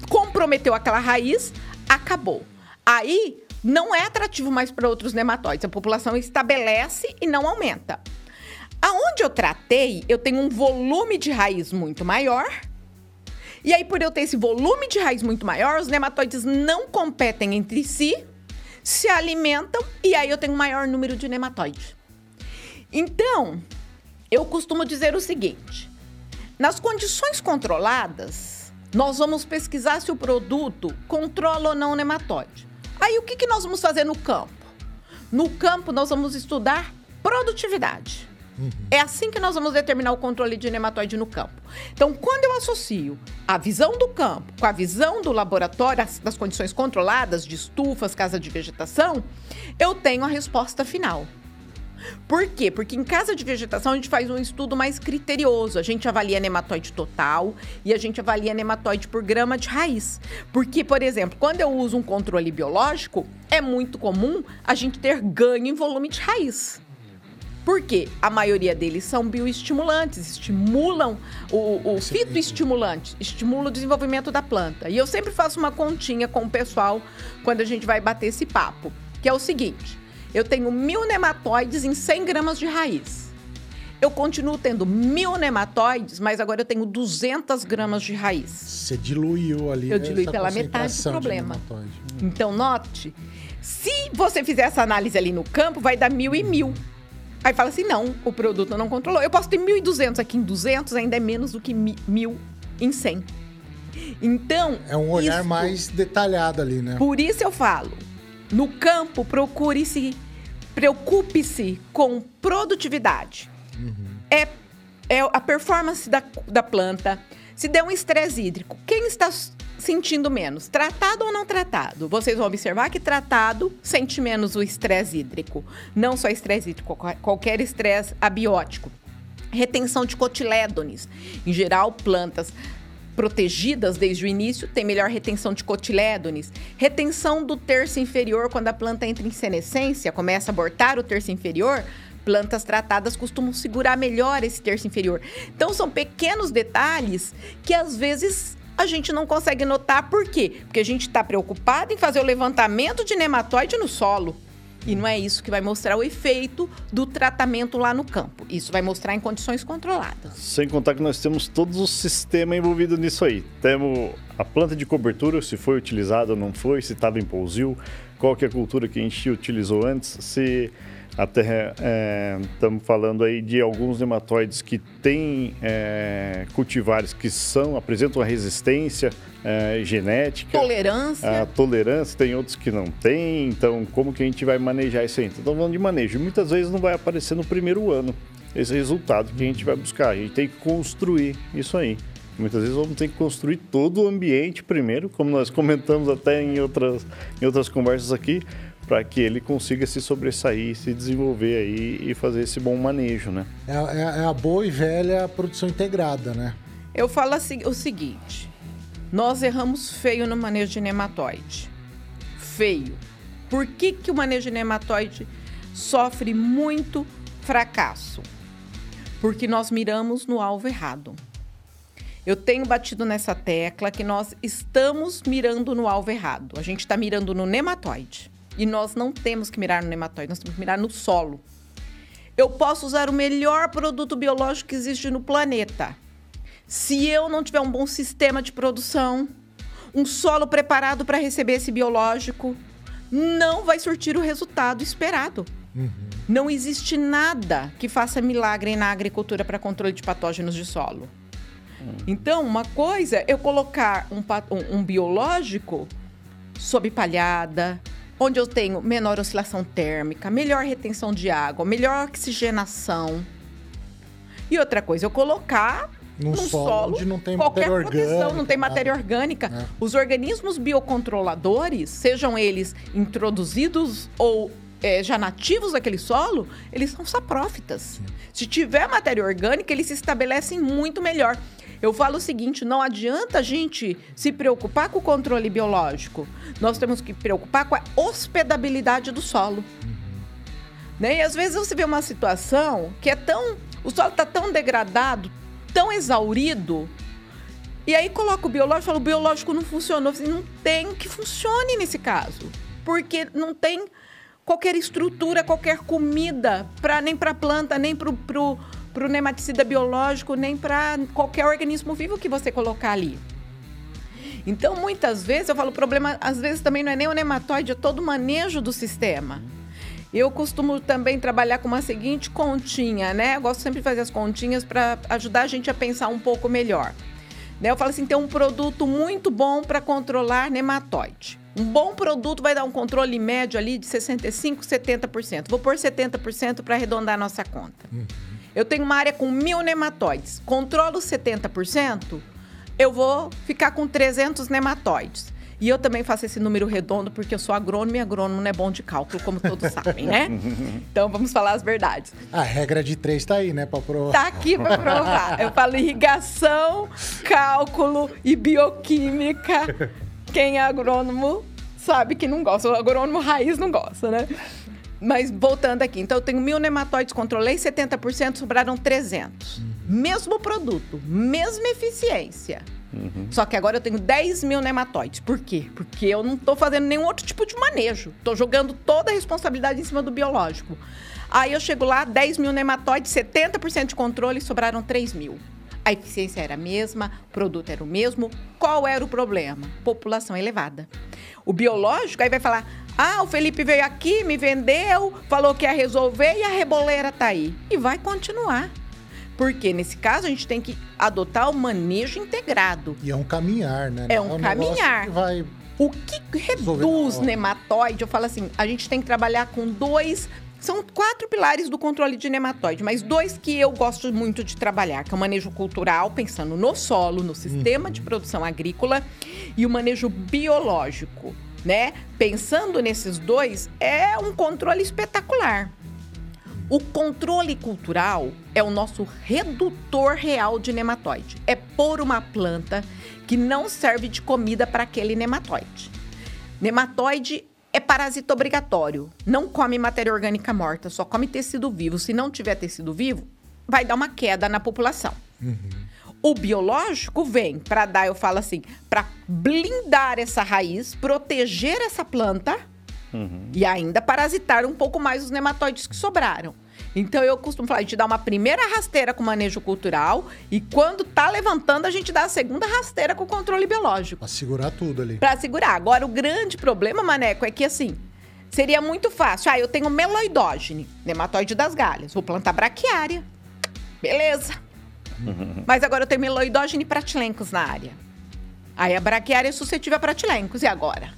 comprometeu aquela raiz, acabou. Aí não é atrativo mais para outros nematóides. A população estabelece e não aumenta. Aonde eu tratei, eu tenho um volume de raiz muito maior. E aí, por eu ter esse volume de raiz muito maior, os nematóides não competem entre si se alimentam e aí eu tenho maior número de nematóides. Então, eu costumo dizer o seguinte: nas condições controladas, nós vamos pesquisar se o produto controla ou não o nematóide. Aí o que, que nós vamos fazer no campo? No campo, nós vamos estudar produtividade. Uhum. É assim que nós vamos determinar o controle de nematóide no campo. Então, quando eu associo a visão do campo com a visão do laboratório, das condições controladas, de estufas, casa de vegetação, eu tenho a resposta final. Por quê? Porque em casa de vegetação a gente faz um estudo mais criterioso. A gente avalia nematóide total e a gente avalia nematóide por grama de raiz. Porque, por exemplo, quando eu uso um controle biológico, é muito comum a gente ter ganho em volume de raiz. Porque a maioria deles são bioestimulantes, estimulam o, o fitoestimulante, estimula o desenvolvimento da planta. E eu sempre faço uma continha com o pessoal quando a gente vai bater esse papo, que é o seguinte: eu tenho mil nematóides em 100 gramas de raiz. Eu continuo tendo mil nematóides, mas agora eu tenho 200 gramas de raiz. Você diluiu ali. Eu diluí pela metade do problema. Então, note, se você fizer essa análise ali no campo, vai dar mil e mil. Aí fala assim: não, o produto não controlou. Eu posso ter 1.200 aqui em 200, ainda é menos do que 1.000 em 100. Então. É um olhar isso, mais detalhado ali, né? Por isso eu falo: no campo, procure-se, preocupe-se com produtividade. Uhum. É, é a performance da, da planta. Se der um estresse hídrico, quem está sentindo menos, tratado ou não tratado. Vocês vão observar que tratado sente menos o estresse hídrico. Não só estresse hídrico, qualquer estresse abiótico. Retenção de cotilédones. Em geral, plantas protegidas desde o início têm melhor retenção de cotilédones. Retenção do terço inferior quando a planta entra em senescência, começa a abortar o terço inferior, plantas tratadas costumam segurar melhor esse terço inferior. Então são pequenos detalhes que às vezes a gente não consegue notar por quê? Porque a gente está preocupado em fazer o levantamento de nematóide no solo. E não é isso que vai mostrar o efeito do tratamento lá no campo. Isso vai mostrar em condições controladas. Sem contar que nós temos todos os sistemas envolvidos nisso aí. Temos a planta de cobertura, se foi utilizada ou não foi, se estava em pousio, qual que é a cultura que a gente utilizou antes, se até estamos é, falando aí de alguns nematóides que têm é, cultivares que são apresentam uma resistência é, genética, tolerância, a tolerância tem outros que não têm. Então, como que a gente vai manejar isso aí? Então, estamos falando de manejo. Muitas vezes não vai aparecer no primeiro ano esse resultado que a gente vai buscar. A gente tem que construir isso aí. Muitas vezes vamos ter que construir todo o ambiente primeiro, como nós comentamos até em outras, em outras conversas aqui, para que ele consiga se sobressair, se desenvolver aí e fazer esse bom manejo, né? É, é, é a boa e velha produção integrada, né? Eu falo assim, o seguinte: nós erramos feio no manejo de nematóide. Feio. Por que, que o manejo de nematóide sofre muito fracasso? Porque nós miramos no alvo errado. Eu tenho batido nessa tecla que nós estamos mirando no alvo errado. A gente está mirando no nematóide. E nós não temos que mirar no nematóide, nós temos que mirar no solo. Eu posso usar o melhor produto biológico que existe no planeta. Se eu não tiver um bom sistema de produção, um solo preparado para receber esse biológico, não vai surtir o resultado esperado. Uhum. Não existe nada que faça milagre na agricultura para controle de patógenos de solo. Uhum. Então, uma coisa é eu colocar um, um, um biológico sob palhada, onde eu tenho menor oscilação térmica, melhor retenção de água, melhor oxigenação. E outra coisa, eu colocar num, solo, solo, onde não tem qualquer matéria orgânica, não tem matéria né? orgânica. É. Os organismos biocontroladores, sejam eles introduzidos ou é, já nativos daquele solo, eles são saprófitas. Sim. Se tiver matéria orgânica, eles se estabelecem muito melhor. Eu falo o seguinte: não adianta a gente se preocupar com o controle biológico. Nós temos que preocupar com a hospedabilidade do solo. Né? E às vezes você vê uma situação que é tão. O solo está tão degradado, tão exaurido. E aí coloca o biológico, fala, o biológico não funcionou. Não tem que funcione nesse caso. Porque não tem qualquer estrutura, qualquer comida, pra, nem para a planta, nem para o para o nematicida biológico, nem para qualquer organismo vivo que você colocar ali. Então, muitas vezes, eu falo, o problema às vezes também não é nem o nematóide, é todo o manejo do sistema. Eu costumo também trabalhar com uma seguinte continha, né? Eu gosto sempre de fazer as continhas para ajudar a gente a pensar um pouco melhor. Né? Eu falo assim, tem um produto muito bom para controlar nematóide. Um bom produto vai dar um controle médio ali de 65%, 70%. Vou pôr 70% para arredondar a nossa conta. Uhum. Eu tenho uma área com mil nematóides. Controlo 70%, eu vou ficar com 300 nematóides. E eu também faço esse número redondo porque eu sou agrônomo e agrônomo não é bom de cálculo, como todos sabem, né? Então vamos falar as verdades. A regra de três está aí, né, para provar. Tá aqui para provar. Eu falo irrigação, cálculo e bioquímica. Quem é agrônomo sabe que não gosta. O agrônomo raiz não gosta, né? Mas voltando aqui, então eu tenho mil nematóides, controlei 70%, sobraram 300. Uhum. Mesmo produto, mesma eficiência. Uhum. Só que agora eu tenho 10 mil nematóides. Por quê? Porque eu não estou fazendo nenhum outro tipo de manejo. Estou jogando toda a responsabilidade em cima do biológico. Aí eu chego lá, 10 mil nematóides, 70% de controle, sobraram 3 mil. A eficiência era a mesma, o produto era o mesmo. Qual era o problema? População elevada. O biológico aí vai falar: ah, o Felipe veio aqui, me vendeu, falou que ia resolver e a reboleira tá aí. E vai continuar. Porque nesse caso a gente tem que adotar o manejo integrado. E é um caminhar, né? É um, é um caminhar. Que vai o que reduz nematóide? Eu falo assim, a gente tem que trabalhar com dois são quatro pilares do controle de nematóide, mas dois que eu gosto muito de trabalhar, que é o manejo cultural, pensando no solo, no sistema de produção agrícola, e o manejo biológico, né? Pensando nesses dois, é um controle espetacular. O controle cultural é o nosso redutor real de nematóide. É pôr uma planta que não serve de comida para aquele nematóide. Nematóide é parasita obrigatório. Não come matéria orgânica morta, só come tecido vivo. Se não tiver tecido vivo, vai dar uma queda na população. Uhum. O biológico vem para dar, eu falo assim, para blindar essa raiz, proteger essa planta Uhum. E ainda parasitaram um pouco mais os nematóides que sobraram. Então eu costumo falar, a gente dá uma primeira rasteira com manejo cultural e quando tá levantando, a gente dá a segunda rasteira com controle biológico. Pra segurar tudo ali. Pra segurar. Agora, o grande problema, Maneco, é que assim, seria muito fácil. Ah, eu tenho meloidógene, nematóide das galhas. Vou plantar braquiária. Beleza. Uhum. Mas agora eu tenho meloidógene e pratilencos na área. Aí a braquiária é suscetível a pratilencos. E agora?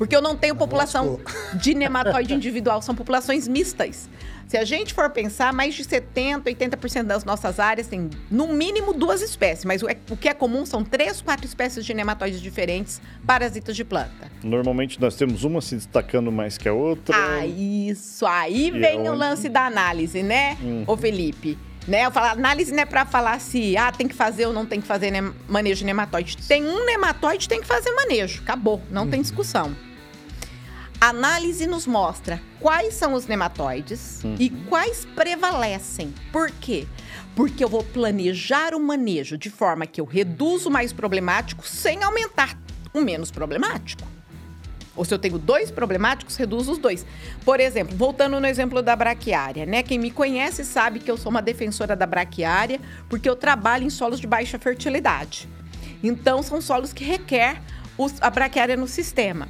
Porque eu não tenho população de nematóide individual, são populações mistas. Se a gente for pensar, mais de 70%, 80% das nossas áreas tem no mínimo duas espécies, mas é, o que é comum são três, quatro espécies de nematóides diferentes, parasitas de planta. Normalmente nós temos uma se destacando mais que a outra. Ah, isso. Aí e vem é o lance da análise, né, uhum. ô Felipe? Né? Eu falo, análise não é para falar se ah, tem que fazer ou não tem que fazer né, manejo de nematóide. Tem um nematóide, tem que fazer manejo. Acabou, não uhum. tem discussão. Análise nos mostra quais são os nematóides uhum. e quais prevalecem. Por quê? Porque eu vou planejar o manejo de forma que eu reduzo o mais problemático sem aumentar o menos problemático. Ou se eu tenho dois problemáticos, reduzo os dois. Por exemplo, voltando no exemplo da braquiária, né? Quem me conhece sabe que eu sou uma defensora da braquiária porque eu trabalho em solos de baixa fertilidade. Então, são solos que requer a braquiária no sistema.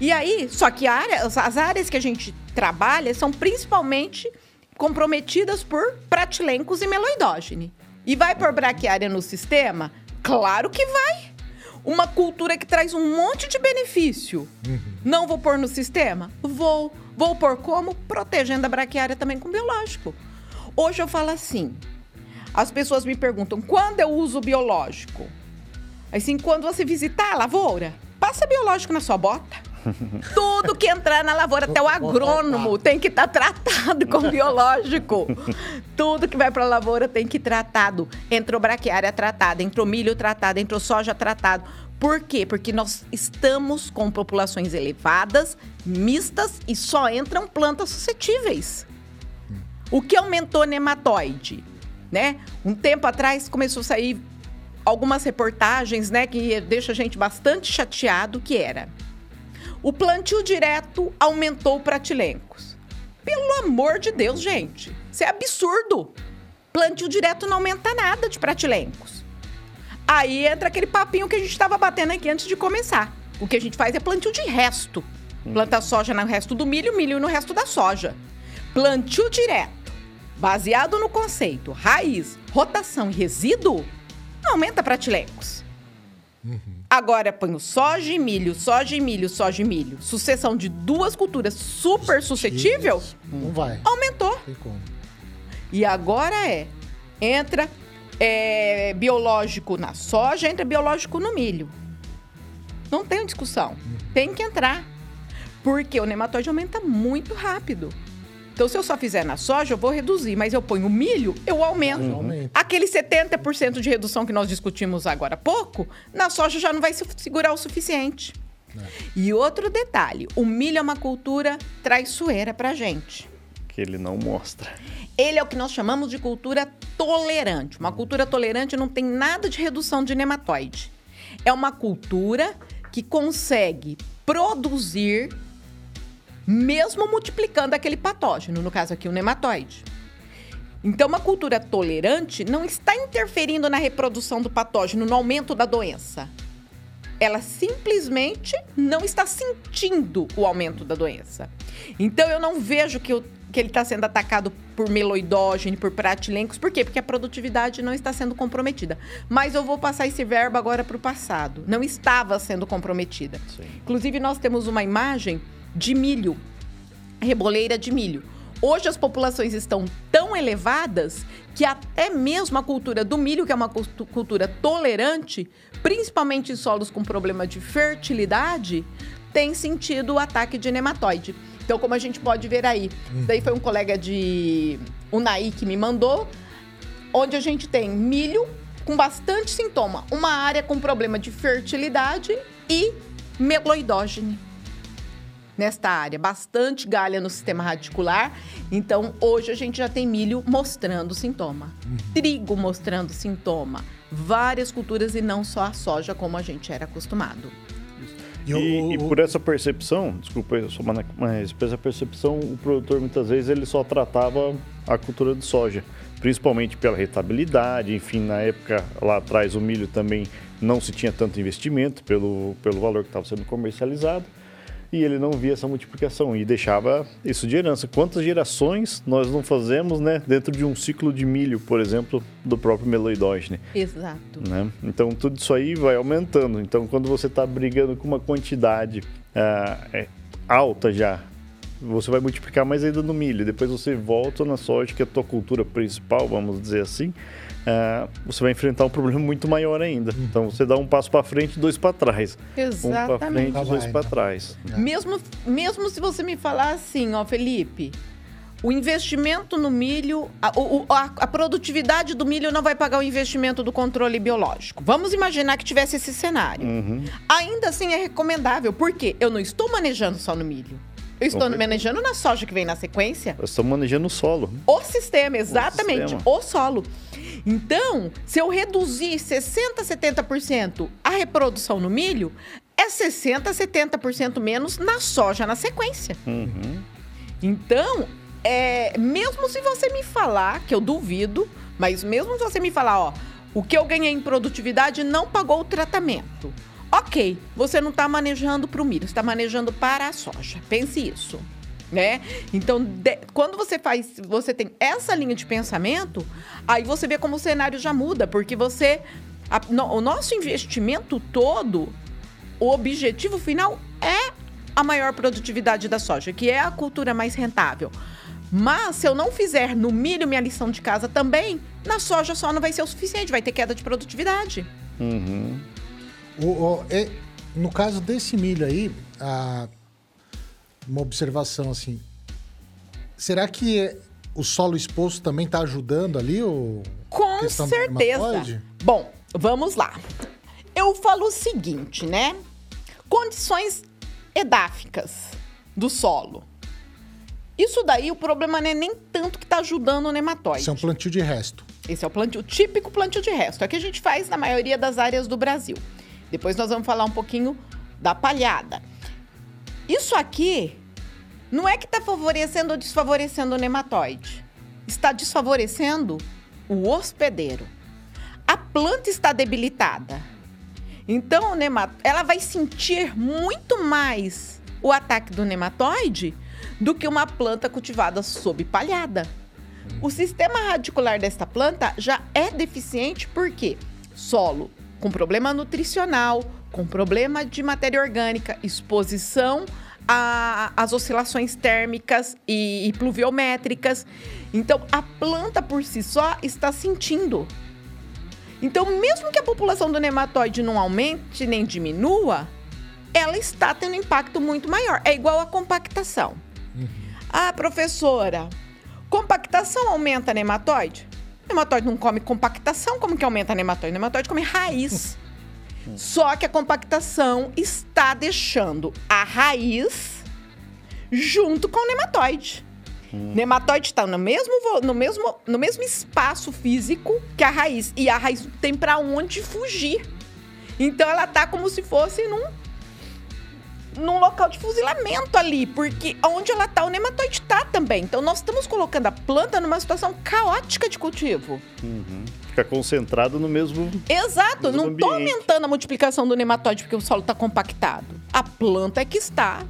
E aí, só que área, as áreas que a gente trabalha são principalmente comprometidas por pratilencos e meloidógene. E vai por braquiária no sistema? Claro que vai. Uma cultura que traz um monte de benefício. Uhum. Não vou pôr no sistema? Vou. Vou pôr como? Protegendo a braquiária também com biológico. Hoje eu falo assim: as pessoas me perguntam quando eu uso biológico. Assim, quando você visitar a lavoura, passa biológico na sua bota. Tudo que entrar na lavoura, até o agrônomo tem que estar tá tratado com biológico. Tudo que vai para a lavoura tem que ir tratado. Entrou braquiária tratada, entrou milho tratado, entrou soja tratado. Por quê? Porque nós estamos com populações elevadas, mistas e só entram plantas suscetíveis. O que aumentou nematóide? Né? Um tempo atrás começou a sair algumas reportagens, né, que deixa a gente bastante chateado, que era o plantio direto aumentou pratilencos. Pelo amor de Deus, gente. Isso é absurdo. Plantio direto não aumenta nada de pratilencos. Aí entra aquele papinho que a gente estava batendo aqui antes de começar. O que a gente faz é plantio de resto. Planta soja no resto do milho, milho no resto da soja. Plantio direto, baseado no conceito raiz, rotação e resíduo, não aumenta pratilencos. Uhum. Agora ponho soja e milho, soja e milho, soja e milho. Sucessão de duas culturas super suscetível. Não vai. Aumentou. E agora é. Entra é, biológico na soja, entra biológico no milho. Não tem discussão. Uhum. Tem que entrar. Porque o nematóide aumenta muito rápido. Então, se eu só fizer na soja, eu vou reduzir, mas eu ponho milho, eu aumento. Uhum. Aquele 70% de redução que nós discutimos agora há pouco, na soja já não vai segurar o suficiente. É. E outro detalhe: o milho é uma cultura traiçoeira pra gente. Que ele não mostra. Ele é o que nós chamamos de cultura tolerante. Uma cultura tolerante não tem nada de redução de nematóide. É uma cultura que consegue produzir mesmo multiplicando aquele patógeno, no caso aqui o nematóide. Então, uma cultura tolerante não está interferindo na reprodução do patógeno, no aumento da doença. Ela simplesmente não está sentindo o aumento da doença. Então, eu não vejo que, eu, que ele está sendo atacado por meloidógeno, por pratilencos. Por quê? Porque a produtividade não está sendo comprometida. Mas eu vou passar esse verbo agora para o passado. Não estava sendo comprometida. Sim. Inclusive, nós temos uma imagem de milho, reboleira de milho. Hoje as populações estão tão elevadas que até mesmo a cultura do milho, que é uma cultura tolerante, principalmente em solos com problema de fertilidade, tem sentido o ataque de nematóide. Então, como a gente pode ver aí, hum. daí foi um colega de Unai que me mandou, onde a gente tem milho com bastante sintoma, uma área com problema de fertilidade e meloidógene nesta área, bastante galha no sistema radicular. Então, hoje a gente já tem milho mostrando sintoma, trigo mostrando sintoma, várias culturas e não só a soja como a gente era acostumado. E, e, e, por essa percepção, desculpa, mas por essa percepção, o produtor muitas vezes ele só tratava a cultura de soja, principalmente pela rentabilidade, enfim, na época lá atrás o milho também não se tinha tanto investimento pelo, pelo valor que estava sendo comercializado e ele não via essa multiplicação e deixava isso de herança. Quantas gerações nós não fazemos, né, dentro de um ciclo de milho, por exemplo, do próprio meloidóide, né? Exato. Né? Então tudo isso aí vai aumentando. Então quando você está brigando com uma quantidade uh, alta já, você vai multiplicar mais ainda no milho. Depois você volta na soja, que é a tua cultura principal, vamos dizer assim é, você vai enfrentar um problema muito maior ainda. Uhum. Então você dá um passo para frente, dois para trás. Exatamente. Um para frente, tá dois para trás. É. Mesmo, mesmo se você me falar assim, ó, Felipe, o investimento no milho, a, a, a, produtividade do milho não vai pagar o investimento do controle biológico. Vamos imaginar que tivesse esse cenário. Uhum. Ainda assim é recomendável, porque eu não estou manejando só no milho. Eu estou manejando na soja que vem na sequência. Eu estou manejando o solo. O sistema, exatamente. O, sistema. o solo. Então, se eu reduzir 60%, 70% a reprodução no milho, é 60%, 70% menos na soja na sequência. Uhum. Então, é, mesmo se você me falar, que eu duvido, mas mesmo se você me falar, ó, o que eu ganhei em produtividade não pagou o tratamento. Ok, você não está manejando para o milho, está manejando para a soja. Pense isso né? Então, de, quando você faz, você tem essa linha de pensamento, aí você vê como o cenário já muda, porque você a, no, o nosso investimento todo, o objetivo final é a maior produtividade da soja, que é a cultura mais rentável. Mas se eu não fizer no milho minha lição de casa também, na soja só não vai ser o suficiente, vai ter queda de produtividade. Uhum. O, o, é, no caso desse milho aí, a, uma observação assim. Será que o solo exposto também está ajudando ali? O... Com certeza. Bom, vamos lá. Eu falo o seguinte, né? Condições edáficas do solo. Isso daí, o problema não é nem tanto que está ajudando o nematóide. Isso é um plantio de resto. Esse é o plantio, típico plantio de resto. É que a gente faz na maioria das áreas do Brasil. Depois nós vamos falar um pouquinho da palhada. Isso aqui não é que está favorecendo ou desfavorecendo o nematóide. Está desfavorecendo o hospedeiro. A planta está debilitada. Então, ela vai sentir muito mais o ataque do nematóide do que uma planta cultivada sob palhada. O sistema radicular desta planta já é deficiente porque solo com problema nutricional, com problema de matéria orgânica, exposição as oscilações térmicas e, e pluviométricas. Então, a planta por si só está sentindo. Então, mesmo que a população do nematóide não aumente nem diminua, ela está tendo um impacto muito maior. É igual a compactação. Uhum. Ah, professora, compactação aumenta nematóide? Nematóide não come compactação, como que aumenta nematóide? Nematóide come raiz. Só que a compactação está deixando a raiz junto com o nematóide. Hum. Nematóide está no mesmo, no, mesmo, no mesmo espaço físico que a raiz. E a raiz tem para onde fugir. Então ela tá como se fosse num num local de fuzilamento ali, porque onde ela tá, o nematóide tá também. Então nós estamos colocando a planta numa situação caótica de cultivo. Uhum. Fica concentrado no mesmo. Exato, mesmo não estou aumentando a multiplicação do nematóide porque o solo está compactado. A planta é que está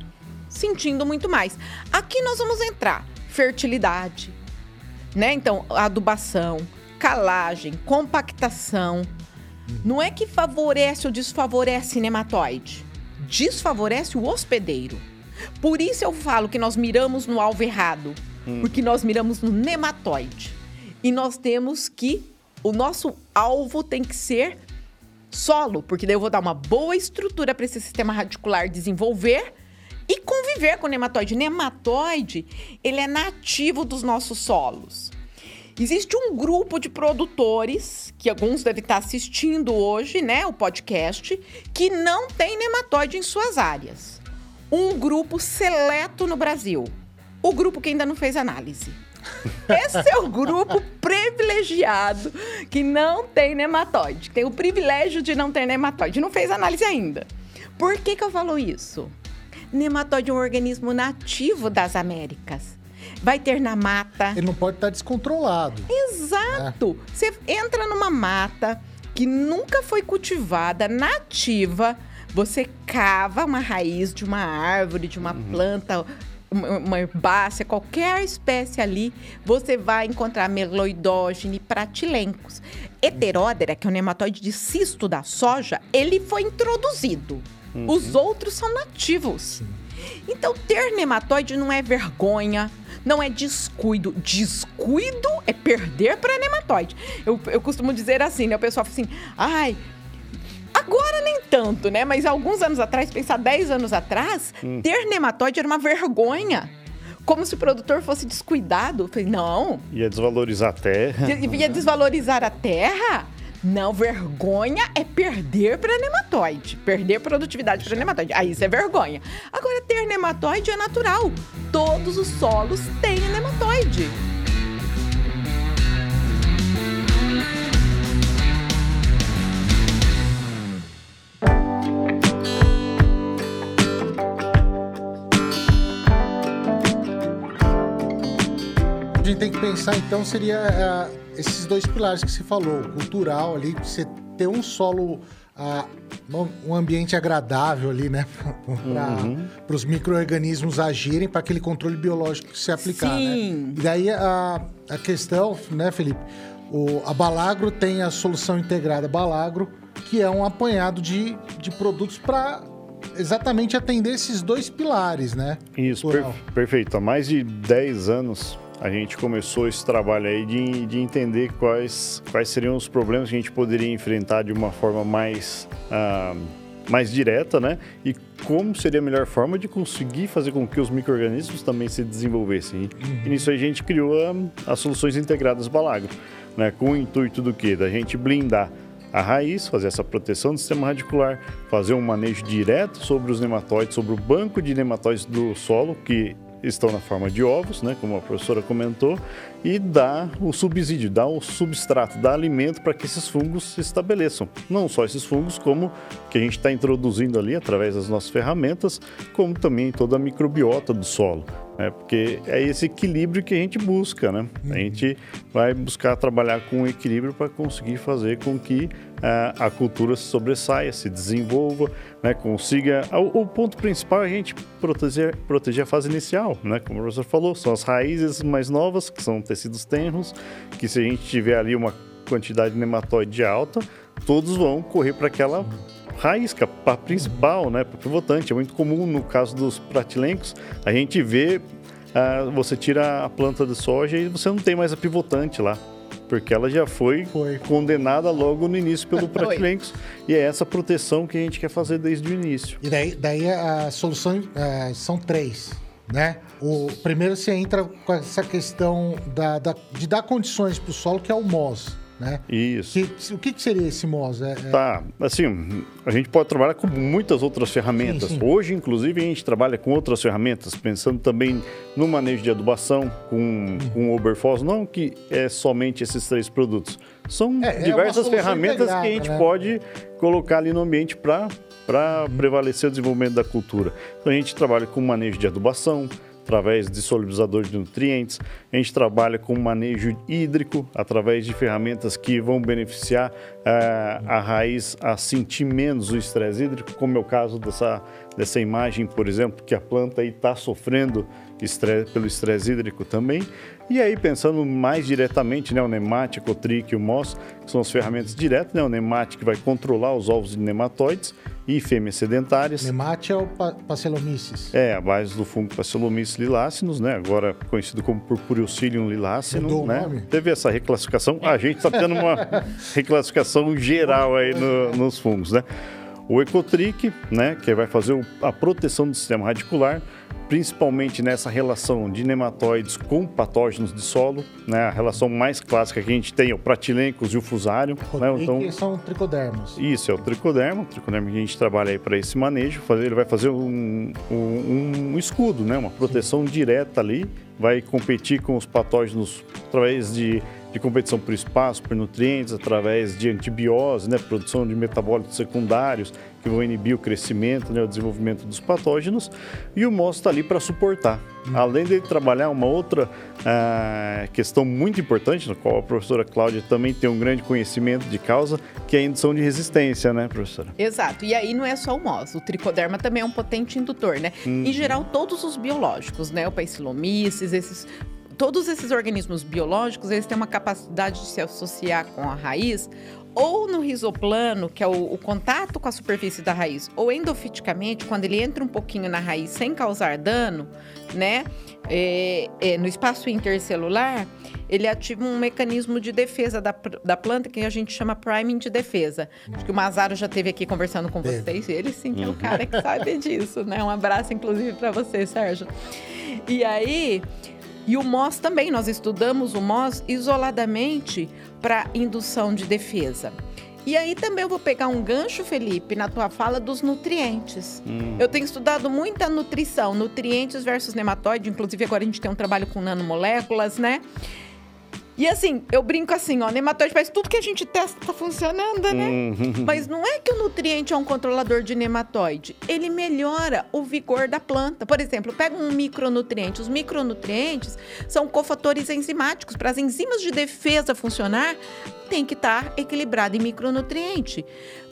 sentindo muito mais. Aqui nós vamos entrar fertilidade, né? Então, adubação, calagem, compactação. Não é que favorece ou desfavorece nematóide desfavorece o hospedeiro. Por isso eu falo que nós miramos no alvo errado, hum. porque nós miramos no nematóide. E nós temos que o nosso alvo tem que ser solo, porque daí eu vou dar uma boa estrutura para esse sistema radicular desenvolver e conviver com o nematóide. Nematóide, ele é nativo dos nossos solos. Existe um grupo de produtores, que alguns devem estar assistindo hoje, né, o podcast, que não tem nematóide em suas áreas. Um grupo seleto no Brasil. O grupo que ainda não fez análise. Esse é o grupo privilegiado que não tem nematóide, que tem o privilégio de não ter nematóide, não fez análise ainda. Por que, que eu falo isso? Nematóide é um organismo nativo das Américas. Vai ter na mata. Ele não pode estar descontrolado. Exato. É. Você entra numa mata que nunca foi cultivada, nativa, você cava uma raiz de uma árvore, de uma uhum. planta, uma herbácea, qualquer espécie ali, você vai encontrar meloidógene, pratilencos. Heteródera, que é o nematóide de cisto da soja, ele foi introduzido. Uhum. Os outros são nativos. Então, ter nematóide não é vergonha, não é descuido. Descuido é perder para nematóide. Eu, eu costumo dizer assim, né? O pessoal fala assim, ai, Agora nem tanto, né? Mas alguns anos atrás, pensar 10 anos atrás, hum. ter nematóide era uma vergonha. Como se o produtor fosse descuidado. Eu falei, não. Ia desvalorizar a terra. Ia desvalorizar a terra? Não, vergonha é perder para nematóide. Perder produtividade para nematóide. Aí isso é vergonha. Agora, ter nematóide é natural. Todos os solos têm nematóide. Gente tem que pensar, então, seria uh, esses dois pilares que você falou, cultural ali, você ter um solo, uh, um ambiente agradável ali, né, para uhum. os micro-organismos agirem, para aquele controle biológico se aplicar, né? Sim. né? E daí a, a questão, né, Felipe, o, a Balagro tem a solução integrada Balagro, que é um apanhado de, de produtos para exatamente atender esses dois pilares, né? Isso, per perfeito. Há mais de 10 anos a gente começou esse trabalho aí de, de entender quais, quais seriam os problemas que a gente poderia enfrentar de uma forma mais, ah, mais direta, né? E como seria a melhor forma de conseguir fazer com que os micro-organismos também se desenvolvessem. E, e nisso a gente criou a, as soluções integradas Balagro, né? Com o intuito do quê? Da gente blindar a raiz, fazer essa proteção do sistema radicular, fazer um manejo direto sobre os nematóides, sobre o banco de nematóides do solo, que estão na forma de ovos, né, como a professora comentou, e dá o subsídio, dá o substrato, dá alimento para que esses fungos se estabeleçam. Não só esses fungos, como que a gente está introduzindo ali através das nossas ferramentas, como também toda a microbiota do solo. Né? Porque é esse equilíbrio que a gente busca, né? A uhum. gente vai buscar trabalhar com equilíbrio para conseguir fazer com que a, a cultura se sobressaia, se desenvolva, né, consiga. O, o, ponto principal é a gente proteger, proteger a fase inicial, né? Como o professor falou, são as raízes mais novas, que são tecidos tenros, que se a gente tiver ali uma quantidade de nematóide alta, todos vão correr para aquela raiz, para a principal, né, para pivotante. É muito comum no caso dos pratilencos, a gente vê, uh, você tira a planta de soja e você não tem mais a pivotante lá porque ela já foi, foi. condenada logo no início pelo Pratilencos. e é essa proteção que a gente quer fazer desde o início. E daí, daí a solução é, são três. Né? O primeiro você entra com essa questão da, da de dar condições para o solo, que é o MOS né? Isso. Que, o que, seria esse MOS? É, é... Tá, assim, a gente pode trabalhar com muitas outras ferramentas. Sim, sim. Hoje, inclusive, a gente trabalha com outras ferramentas, pensando também no manejo de adubação, com, hum. com o Oberfos, não que é somente esses três produtos. São é, é diversas ferramentas que a gente né? pode colocar ali no ambiente para para hum. prevalecer o desenvolvimento da cultura. Então a gente trabalha com manejo de adubação, através de solubilizadores de nutrientes. A gente trabalha com manejo hídrico através de ferramentas que vão beneficiar uh, a raiz a sentir menos o estresse hídrico, como é o caso dessa, dessa imagem, por exemplo, que a planta está sofrendo estresse, pelo estresse hídrico também. E aí, pensando mais diretamente, né, o Nemate, a Cotric e o MOS, que são as ferramentas diretas, né, o Nemate que vai controlar os ovos de nematóides e fêmeas sedentárias. Nemate é o Pacellomyces. É, a base do fungo Pacellomyces lilacinus, né, agora conhecido como Purpureocilium lilacinum, né? Nome. Teve essa reclassificação, a gente está tendo uma reclassificação geral aí no, nos fungos, né? O Ecotric, né, que vai fazer a proteção do sistema radicular, principalmente nessa relação de nematóides com patógenos de solo, né? A relação mais clássica que a gente tem é o pratilencos e o fusário. Né? Então, são tricodermos. Isso, é o tricodermo, o tricodermo que a gente trabalha aí para esse manejo. Ele vai fazer um, um, um escudo, né? Uma proteção Sim. direta ali, vai competir com os patógenos através de de competição por espaço, por nutrientes, através de antibiose, né, produção de metabólitos secundários que vão inibir o crescimento, né, o desenvolvimento dos patógenos, e o MOS está ali para suportar. Hum. Além de trabalhar uma outra ah, questão muito importante, na qual a professora Cláudia também tem um grande conhecimento de causa, que é a indução de resistência, né, professora? Exato. E aí não é só o MOS, o tricoderma também é um potente indutor, né? Hum. Em geral, todos os biológicos, né, o Paecilomyces, esses todos esses organismos biológicos, eles têm uma capacidade de se associar com a raiz ou no risoplano, que é o, o, contato com a superfície da raiz, ou endofiticamente, quando ele entra um pouquinho na raiz sem causar dano, né? É, é, no espaço intercelular, ele ativa um mecanismo de defesa da, da planta que a gente chama priming de defesa. Acho que o Mazaro já esteve aqui conversando com vocês, e ele sim que é o cara que sabe disso, né? Um abraço, inclusive, para você, Sérgio. E aí, e o MOS também, nós estudamos o MOS isoladamente para indução de defesa. E aí também eu vou pegar um gancho, Felipe, na tua fala dos nutrientes. Hum. Eu tenho estudado muita nutrição, nutrientes versus nematóide, inclusive agora a gente tem um trabalho com nanomoléculas, né? E assim, eu brinco assim, ó, nematóide faz tudo que a gente testa tá funcionando, né? Uhum. Mas não é que o nutriente é um controlador de nematóide. Ele melhora o vigor da planta. Por exemplo, pega um micronutriente. Os micronutrientes são cofatores enzimáticos. Para as enzimas de defesa funcionar, tem que estar equilibrada em micronutriente.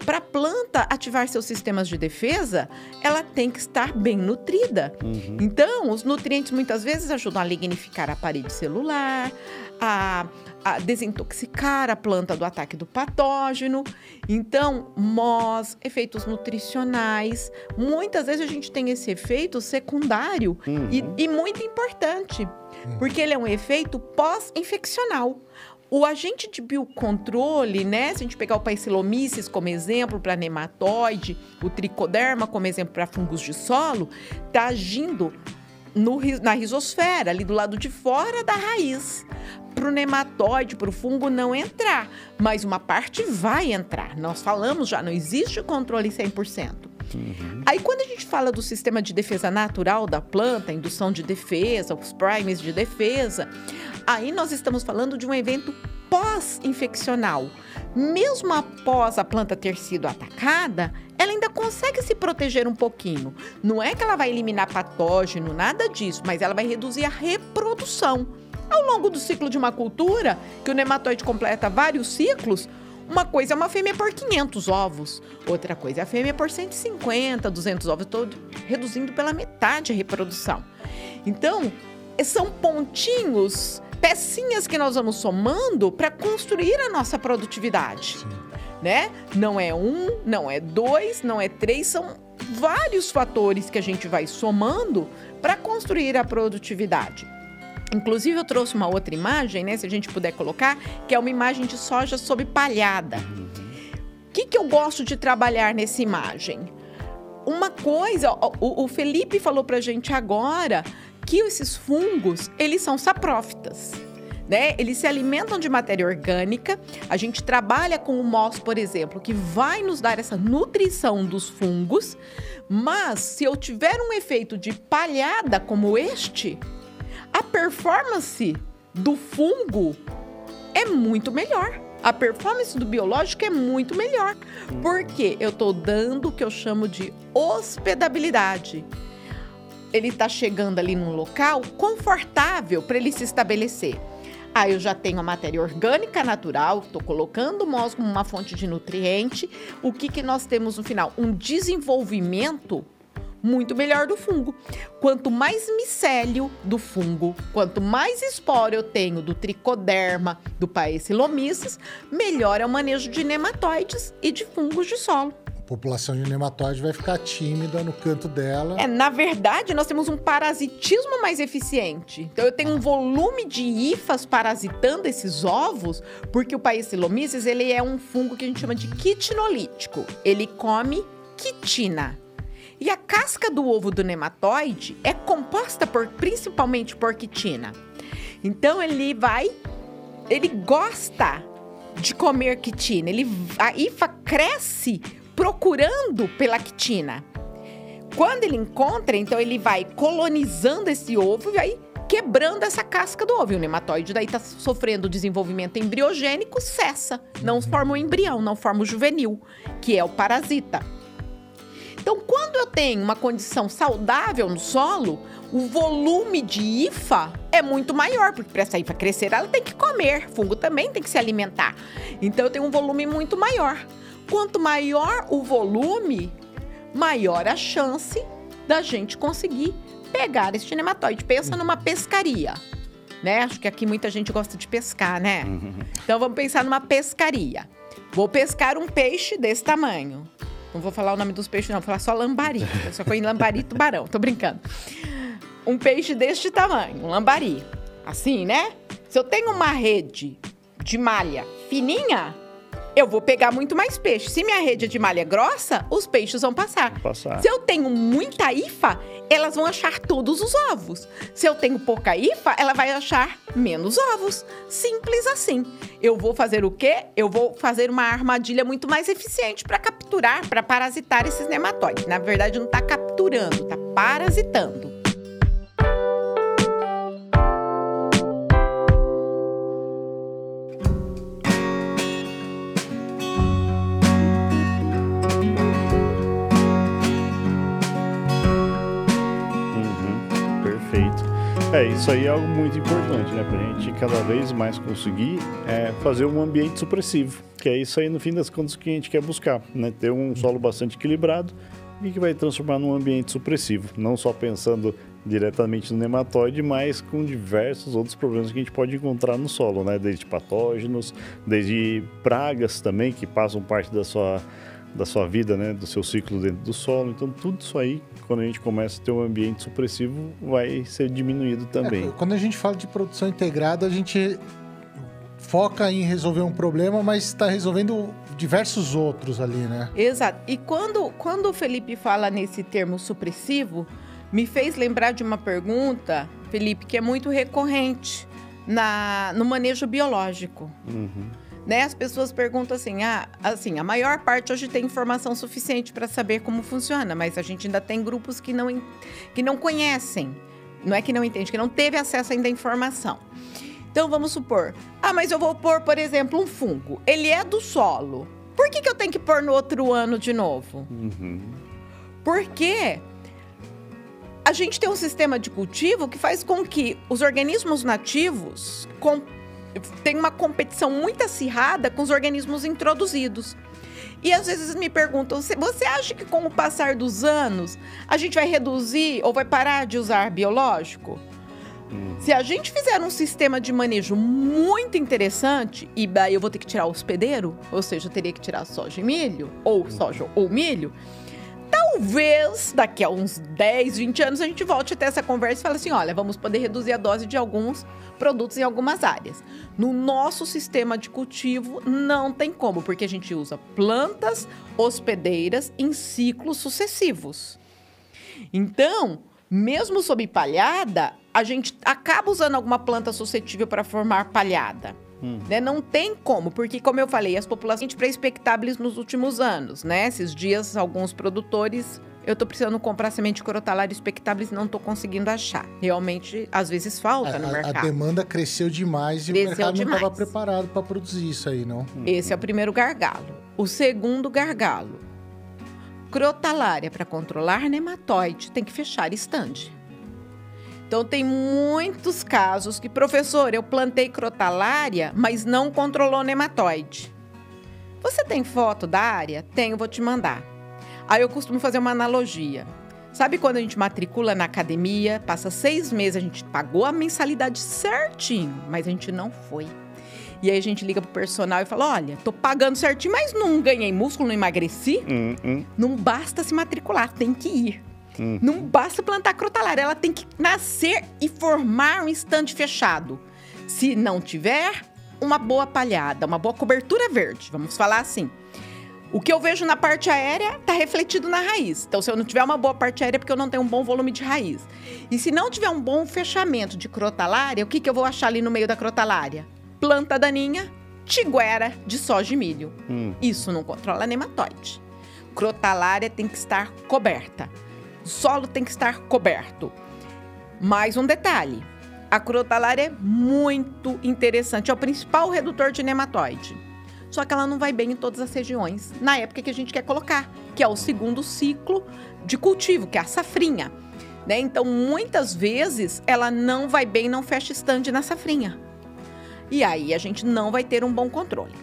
Para a planta ativar seus sistemas de defesa, ela tem que estar bem nutrida. Uhum. Então, os nutrientes muitas vezes ajudam a lignificar a parede celular, a, a desintoxicar a planta do ataque do patógeno. Então, MOS, efeitos nutricionais. Muitas vezes a gente tem esse efeito secundário uhum. e, e muito importante, uhum. porque ele é um efeito pós-infeccional. O agente de biocontrole, né? Se a gente pegar o Paecilomyces como exemplo para nematóide, o tricoderma como exemplo para fungos de solo, está agindo no, na rizosfera, ali do lado de fora da raiz. Para o nematóide, para o fungo não entrar, mas uma parte vai entrar. Nós falamos já, não existe controle 100%. Uhum. Aí, quando a gente fala do sistema de defesa natural da planta, indução de defesa, os primes de defesa, Aí nós estamos falando de um evento pós-infeccional. Mesmo após a planta ter sido atacada, ela ainda consegue se proteger um pouquinho. Não é que ela vai eliminar patógeno, nada disso, mas ela vai reduzir a reprodução. Ao longo do ciclo de uma cultura, que o nematóide completa vários ciclos, uma coisa é uma fêmea por 500 ovos, outra coisa é a fêmea por 150, 200 ovos, estou reduzindo pela metade a reprodução. Então, são pontinhos pecinhas que nós vamos somando para construir a nossa produtividade. Sim. Né? Não é um, não é dois, não é três, são vários fatores que a gente vai somando para construir a produtividade. Inclusive, eu trouxe uma outra imagem, né? Se a gente puder colocar, que é uma imagem de soja sob palhada. O que, que eu gosto de trabalhar nessa imagem? Uma coisa, o, o Felipe falou pra gente agora que esses fungos, eles são saprófitas. Né? Eles se alimentam de matéria orgânica. A gente trabalha com o MOS, por exemplo, que vai nos dar essa nutrição dos fungos. Mas se eu tiver um efeito de palhada como este, a performance do fungo é muito melhor. A performance do biológico é muito melhor, porque eu estou dando o que eu chamo de hospedabilidade ele está chegando ali num local confortável para ele se estabelecer. Aí eu já tenho a matéria orgânica natural, estou colocando o como uma fonte de nutriente. O que, que nós temos no final? Um desenvolvimento muito melhor do fungo. Quanto mais micélio do fungo, quanto mais esporo eu tenho do tricoderma, do Paecilomyces, melhor é o manejo de nematóides e de fungos de solo população de nematóide vai ficar tímida no canto dela. É, na verdade, nós temos um parasitismo mais eficiente. Então, eu tenho um volume de hifas parasitando esses ovos, porque o Paecilomyces, ele é um fungo que a gente chama de quitinolítico. Ele come quitina. E a casca do ovo do nematóide é composta por principalmente por quitina. Então, ele vai... Ele gosta de comer quitina. Ele, a hifa cresce procurando pela quitina. Quando ele encontra, então ele vai colonizando esse ovo e vai quebrando essa casca do ovo. E o nematóide daí está sofrendo desenvolvimento embriogênico, cessa. Não forma o embrião, não forma o juvenil, que é o parasita. Então, quando eu tenho uma condição saudável no solo, o volume de IFA é muito maior, porque para essa IFA crescer, ela tem que comer. Fungo também tem que se alimentar. Então, eu tenho um volume muito maior. Quanto maior o volume, maior a chance da gente conseguir pegar este nematóide. Pensa uhum. numa pescaria, né? Acho que aqui muita gente gosta de pescar, né? Uhum. Então vamos pensar numa pescaria. Vou pescar um peixe desse tamanho. Não vou falar o nome dos peixes, não, vou falar só lambari. Eu só conheço lambari tubarão, tô brincando. Um peixe deste tamanho, um lambari. Assim, né? Se eu tenho uma rede de malha fininha, eu vou pegar muito mais peixe. Se minha rede é de malha grossa, os peixes vão passar. Vão passar. Se eu tenho muita IFA, elas vão achar todos os ovos. Se eu tenho pouca IFA, ela vai achar menos ovos. Simples assim. Eu vou fazer o quê? Eu vou fazer uma armadilha muito mais eficiente para capturar, para parasitar esses nematóides. Na verdade, não está capturando, está parasitando. É, isso aí é algo muito importante, né? Pra gente cada vez mais conseguir é, fazer um ambiente supressivo, que é isso aí, no fim das contas, que a gente quer buscar, né? Ter um solo bastante equilibrado e que vai transformar num ambiente supressivo, não só pensando diretamente no nematóide, mas com diversos outros problemas que a gente pode encontrar no solo, né? Desde patógenos, desde pragas também, que passam parte da sua da sua vida, né, do seu ciclo dentro do solo. Então, tudo isso aí, quando a gente começa a ter um ambiente supressivo, vai ser diminuído também. É, quando a gente fala de produção integrada, a gente foca em resolver um problema, mas está resolvendo diversos outros ali, né? Exato. E quando, quando o Felipe fala nesse termo supressivo, me fez lembrar de uma pergunta, Felipe, que é muito recorrente na, no manejo biológico. Uhum né? As pessoas perguntam assim: ah, assim, a maior parte hoje tem informação suficiente para saber como funciona, mas a gente ainda tem grupos que não, que não conhecem. Não é que não entende, que não teve acesso ainda à informação. Então vamos supor: ah, mas eu vou pôr, por exemplo, um fungo. Ele é do solo. Por que, que eu tenho que pôr no outro ano de novo? Uhum. Porque a gente tem um sistema de cultivo que faz com que os organismos nativos tem uma competição muito acirrada com os organismos introduzidos. E às vezes me perguntam: você acha que com o passar dos anos a gente vai reduzir ou vai parar de usar biológico? Hum. Se a gente fizer um sistema de manejo muito interessante, e daí eu vou ter que tirar o hospedeiro, ou seja, eu teria que tirar soja e milho, ou hum. soja ou milho, talvez daqui a uns 10, 20 anos a gente volte até essa conversa e fale assim: olha, vamos poder reduzir a dose de alguns produtos em algumas áreas. No nosso sistema de cultivo, não tem como, porque a gente usa plantas hospedeiras em ciclos sucessivos. Então, mesmo sob palhada, a gente acaba usando alguma planta suscetível para formar palhada. Hum. Né? Não tem como, porque, como eu falei, as populações para expectáveis nos últimos anos, né? Esses dias, alguns produtores. Eu estou precisando comprar semente crotalária expectáveis e não estou conseguindo achar. Realmente, às vezes falta a, no mercado. A demanda cresceu demais e cresceu o mercado demais. não estava preparado para produzir isso aí, não? Esse é o primeiro gargalo. O segundo gargalo. Crotalária para controlar nematóide tem que fechar estande. Então tem muitos casos que, professor, eu plantei crotalária, mas não controlou nematóide. Você tem foto da área? Tenho, vou te mandar. Aí eu costumo fazer uma analogia. Sabe quando a gente matricula na academia, passa seis meses, a gente pagou a mensalidade certinho, mas a gente não foi. E aí a gente liga pro personal e fala: olha, tô pagando certinho, mas não ganhei músculo, não emagreci. Hum, hum. Não basta se matricular, tem que ir. Hum. Não basta plantar crotalária, ela tem que nascer e formar um estande fechado. Se não tiver, uma boa palhada, uma boa cobertura verde, vamos falar assim. O que eu vejo na parte aérea está refletido na raiz. Então, se eu não tiver uma boa parte aérea, é porque eu não tenho um bom volume de raiz. E se não tiver um bom fechamento de crotalária, o que, que eu vou achar ali no meio da crotalária? Planta daninha, tiguera de soja e milho. Hum. Isso não controla nematóide. Crotalária tem que estar coberta. O solo tem que estar coberto. Mais um detalhe: A crotalária é muito interessante, é o principal redutor de nematóide. Só que ela não vai bem em todas as regiões, na época que a gente quer colocar, que é o segundo ciclo de cultivo, que é a safrinha. Né? Então, muitas vezes, ela não vai bem, não fecha stand na safrinha. E aí a gente não vai ter um bom controle.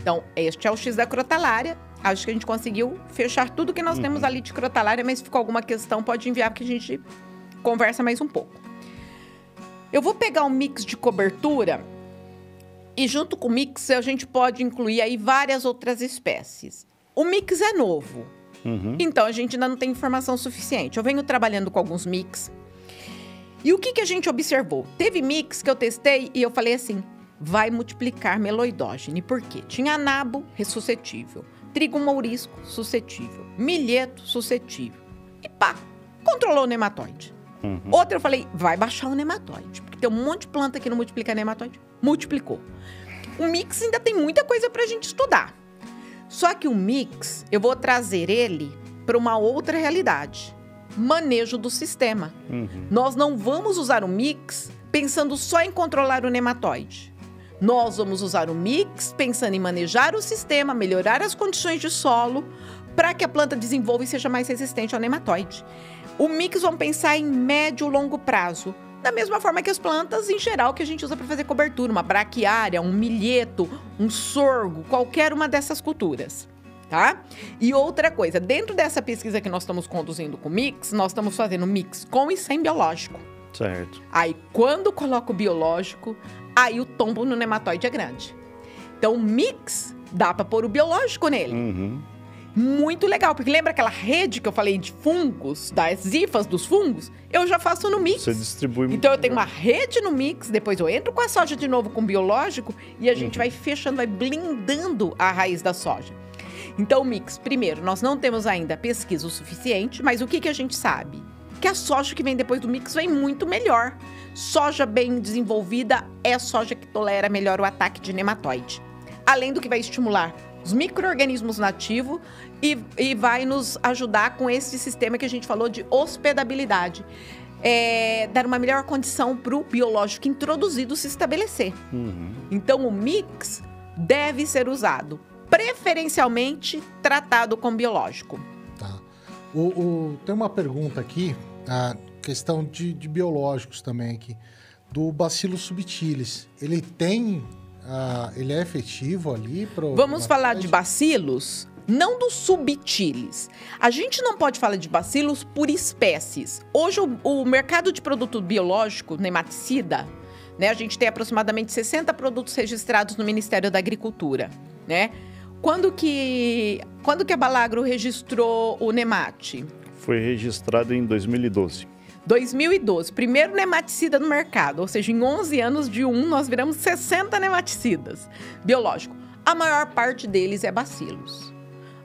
Então, este é o X da crotalária. Acho que a gente conseguiu fechar tudo que nós uhum. temos ali de crotalária, mas se ficou alguma questão, pode enviar que a gente conversa mais um pouco. Eu vou pegar um mix de cobertura e junto com o mix a gente pode incluir aí várias outras espécies. O mix é novo, uhum. então a gente ainda não tem informação suficiente. Eu venho trabalhando com alguns mix. E o que, que a gente observou? Teve mix que eu testei e eu falei assim: vai multiplicar meloidógene. Por quê? Tinha nabo ressuscetível, trigo mourisco suscetível, milheto suscetível. E pá, controlou o nematóide. Uhum. Outra eu falei, vai baixar o nematóide. Porque tem um monte de planta que não multiplica nematóide. Multiplicou. O mix ainda tem muita coisa pra gente estudar. Só que o mix, eu vou trazer ele para uma outra realidade. Manejo do sistema. Uhum. Nós não vamos usar o mix pensando só em controlar o nematóide. Nós vamos usar o mix pensando em manejar o sistema, melhorar as condições de solo, para que a planta desenvolva e seja mais resistente ao nematóide. O mix vamos pensar em médio e longo prazo. Da mesma forma que as plantas em geral que a gente usa para fazer cobertura, uma braquiária, um milheto, um sorgo, qualquer uma dessas culturas. Tá? E outra coisa, dentro dessa pesquisa que nós estamos conduzindo com mix, nós estamos fazendo mix com e sem biológico. Certo. Aí, quando coloco o biológico, aí o tombo no nematóide é grande. Então, o mix dá para pôr o biológico nele. Uhum. Muito legal, porque lembra aquela rede que eu falei de fungos, das hifas dos fungos? Eu já faço no mix. Você distribui Então eu tenho uma rede no mix, depois eu entro com a soja de novo com biológico e a gente uhum. vai fechando, vai blindando a raiz da soja. Então, o mix, primeiro, nós não temos ainda pesquisa o suficiente, mas o que, que a gente sabe? Que a soja que vem depois do mix vem muito melhor. Soja bem desenvolvida é soja que tolera melhor o ataque de nematóide. Além do que vai estimular os micro-organismos nativos e, e, vai nos ajudar com esse sistema que a gente falou de hospedabilidade. É, dar uma melhor condição para o biológico introduzido se estabelecer. Uhum. Então, o mix deve ser usado, preferencialmente tratado com biológico. Tá. O, o, tem uma pergunta aqui a questão de, de biológicos também aqui. Do bacillus subtilis. Ele tem. Uh, ele é efetivo ali para Vamos falar de bacilos? Não dos subtilis. A gente não pode falar de bacilos por espécies. Hoje, o, o mercado de produto biológico, nematicida, né? A gente tem aproximadamente 60 produtos registrados no Ministério da Agricultura, né? Quando que, quando que a Balagro registrou o Nemate? foi registrado em 2012. 2012, primeiro nematicida no mercado, ou seja, em 11 anos de um nós viramos 60 nematicidas biológico. A maior parte deles é bacilos.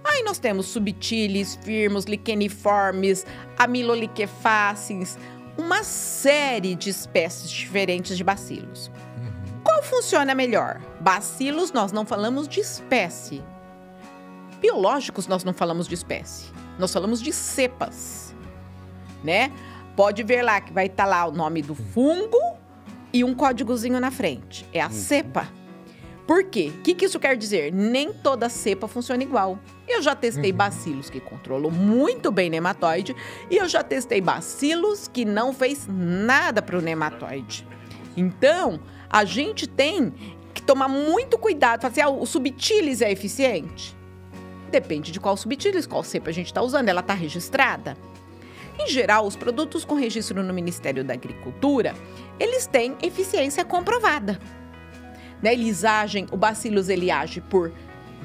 Aí nós temos subtilis, firmos, liqueniformes, amiloliquefaces, uma série de espécies diferentes de bacilos. Uhum. Qual funciona melhor? Bacilos nós não falamos de espécie. Biológicos nós não falamos de espécie. Nós falamos de cepas, né? Pode ver lá que vai estar tá lá o nome do fungo e um códigozinho na frente. É a uhum. cepa. Por quê? O que, que, isso quer dizer? Nem toda cepa funciona igual. Eu já testei uhum. bacilos que controlam muito bem nematóide e eu já testei bacilos que não fez nada para o nematóide. Então, a gente tem que tomar muito cuidado. Fazer, assim, ah, o subtilis é eficiente? Depende de qual subtítulo, qual cepa a gente está usando, ela está registrada. Em geral, os produtos com registro no Ministério da Agricultura, eles têm eficiência comprovada. Né? Eles agem, o Bacillus ele age por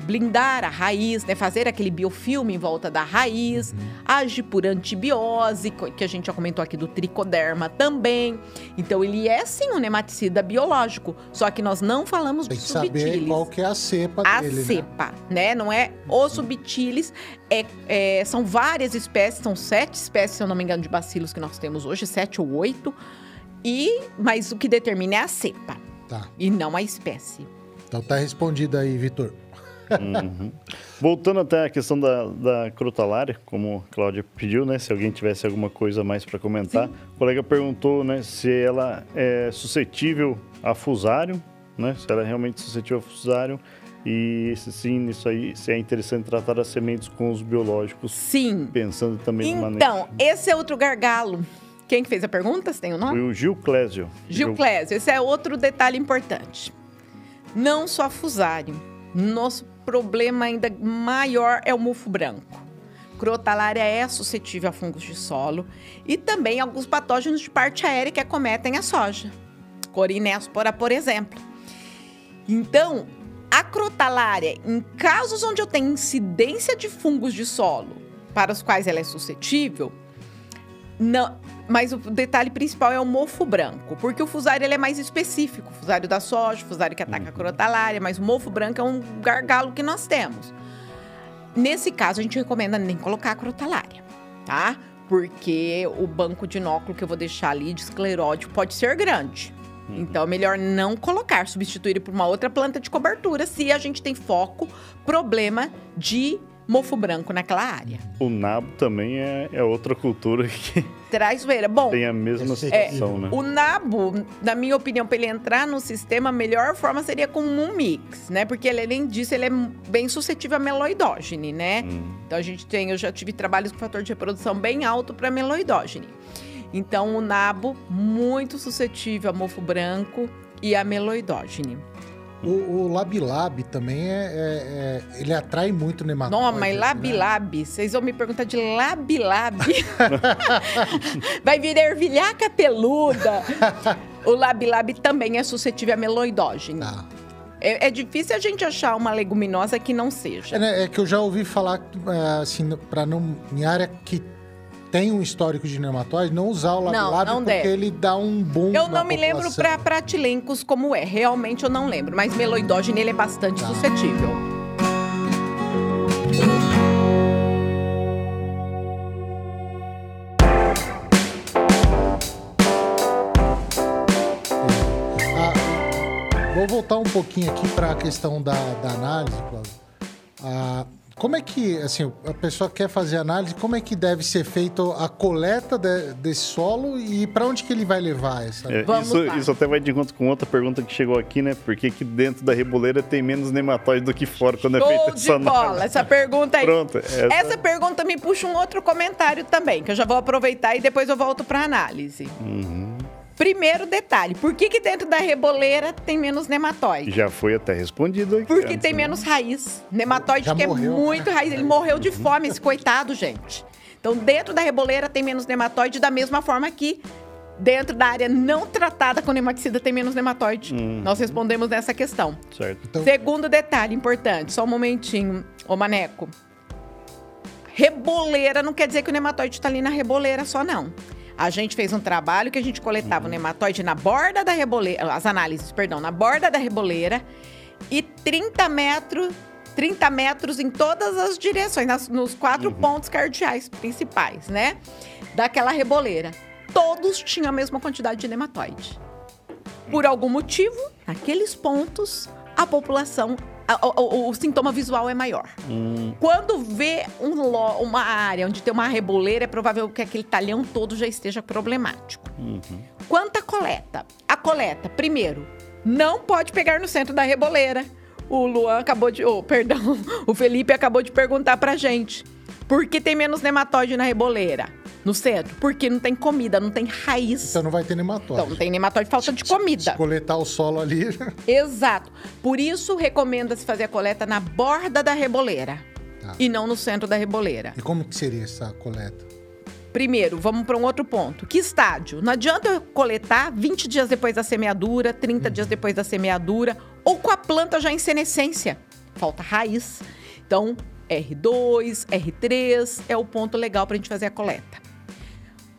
blindar a raiz, né? fazer aquele biofilme em volta da raiz, uhum. age por antibiose, que a gente já comentou aqui do tricoderma também. Então ele é sim um nematicida biológico, só que nós não falamos Tem de subtilis. saber qual que é a cepa a dele, A né? cepa, né? né? Não é o subtilis, é, é, são várias espécies, são sete espécies, se eu não me engano, de bacilos que nós temos hoje, sete ou oito. E, mas o que determina é a cepa. Tá. E não a espécie. Então tá respondido aí, Vitor. Uhum. Voltando até a questão da, da crotalária, como a Cláudia pediu, né? Se alguém tivesse alguma coisa mais para comentar. Sim. O colega perguntou né, se ela é suscetível a fusário, né? Se ela é realmente suscetível a fusário. E se sim, isso aí, se é interessante tratar as sementes com os biológicos. Sim. Pensando também então, no manejo. Então, esse é outro gargalo. Quem que fez a pergunta? Você tem o um nome? Foi o Gil Clésio. Gil Clésio. Esse é outro detalhe importante. Não só fusário. Nosso problema ainda maior é o mofo branco. Crotalária é suscetível a fungos de solo e também alguns patógenos de parte aérea que acometem a soja. Corinéspora, por exemplo. Então, a crotalária, em casos onde eu tenho incidência de fungos de solo para os quais ela é suscetível, não, mas o detalhe principal é o mofo branco, porque o fusário ele é mais específico. O fusário da soja, o fusário que ataca a uhum. crotalária, mas o mofo branco é um gargalo que nós temos. Nesse caso, a gente recomenda nem colocar a crotalária, tá? Porque o banco de inóculo que eu vou deixar ali de esclerótico pode ser grande. Uhum. Então, é melhor não colocar, substituir por uma outra planta de cobertura se a gente tem foco, problema de mofo branco naquela área. O nabo também é, é outra cultura que traiçoeira. Bom, tem a mesma situação, é, né? O nabo, na minha opinião, para ele entrar no sistema, a melhor forma seria com um mix, né? Porque ele, além disso, ele é bem suscetível a meloidógene, né? Hum. Então a gente tem, eu já tive trabalhos com fator de reprodução bem alto para meloidógene. Então o nabo muito suscetível a mofo branco e a meloidógene. O, o Labilab também é, é, é, Ele atrai muito nematóide. Não, mas Labilab, né? vocês vão me perguntar de Labilab. Vai vir ervilhaca peluda. o Labilab também é suscetível a meloidógeno. Tá. É, é, difícil a gente achar uma leguminosa que não seja. É, né, é que eu já ouvi falar, é, assim, para não. Em área que tem um histórico de nematóide, não usar o Labilab não, não porque deve. ele dá um boom Eu não me população. lembro para pratilencos como é, realmente eu não lembro, mas meloidógeno ele é bastante tá. suscetível. Ah, vou voltar um pouquinho aqui para a questão da, da análise, Cláudio. Ah, como é que, assim, a pessoa quer fazer análise, como é que deve ser feita a coleta de, desse solo e para onde que ele vai levar essa? É, isso, isso, até vai de encontro com outra pergunta que chegou aqui, né? Por que, que dentro da reboleira tem menos nematóide do que fora quando Show é feita essa análise? Bola. Essa pergunta aí. Pronto. Essa... essa... pergunta me puxa um outro comentário também, que eu já vou aproveitar e depois eu volto para análise. Uhum. Primeiro detalhe, por que, que dentro da reboleira tem menos nematóide? Já foi até respondido aqui. Porque antes, tem né? menos raiz. Nematóide Já que é morreu. é muito raiz. Ele morreu de fome, esse coitado, gente. Então, dentro da reboleira tem menos nematóide, da mesma forma que dentro da área não tratada com nematicida tem menos nematóide. Hum. Nós respondemos nessa questão. Certo. Então... Segundo detalhe importante, só um momentinho, ô Maneco. Reboleira não quer dizer que o nematóide está ali na reboleira só, não. A gente fez um trabalho que a gente coletava uhum. o nematóide na borda da reboleira, as análises, perdão, na borda da reboleira e 30 metros 30 metros em todas as direções, nas, nos quatro uhum. pontos cardeais principais, né? Daquela reboleira. Todos tinham a mesma quantidade de nematóide. Por algum motivo, naqueles pontos, a população o, o, o, sintoma visual é maior. Hum. Quando vê um, uma área onde tem uma reboleira, é provável que aquele talhão todo já esteja problemático. Uhum. Quanto à coleta? A coleta, primeiro, não pode pegar no centro da reboleira. O Luan acabou de. Oh, perdão, o Felipe acabou de perguntar pra gente. Por que tem menos nematóide na reboleira? No centro, porque não tem comida, não tem raiz. Então não vai ter nematóide. Então não tem nematóide, falta de comida. Se coletar o solo ali. Exato. Por isso recomenda-se fazer a coleta na borda da reboleira tá. e não no centro da reboleira. E como que seria essa coleta? Primeiro, vamos para um outro ponto. Que estádio? Não adianta eu coletar 20 dias depois da semeadura, 30 uhum. dias depois da semeadura, ou com a planta já em senescência. Falta raiz. Então, R2, R3 é o ponto legal para a gente fazer a coleta.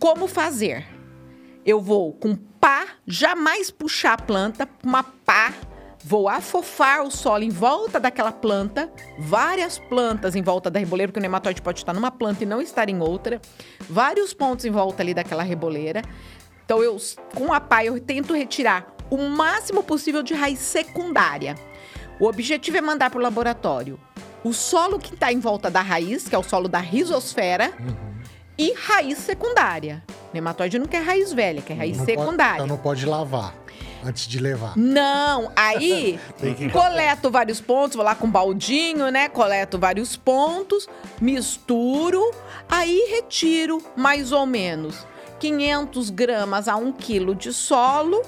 Como fazer? Eu vou com pá, jamais puxar a planta, uma pá, vou afofar o solo em volta daquela planta, várias plantas em volta da reboleira, porque o nematóide pode estar numa planta e não estar em outra, vários pontos em volta ali daquela reboleira. Então eu com a pá eu tento retirar o máximo possível de raiz secundária. O objetivo é mandar para o laboratório o solo que está em volta da raiz, que é o solo da rizosfera, uhum. E raiz secundária. Nematóide não quer raiz velha, quer raiz não secundária. Pode, então não pode lavar antes de levar. Não, aí coleto vários pontos, vou lá com um baldinho, né? Coleto vários pontos, misturo, aí retiro mais ou menos 500 gramas a 1 quilo de solo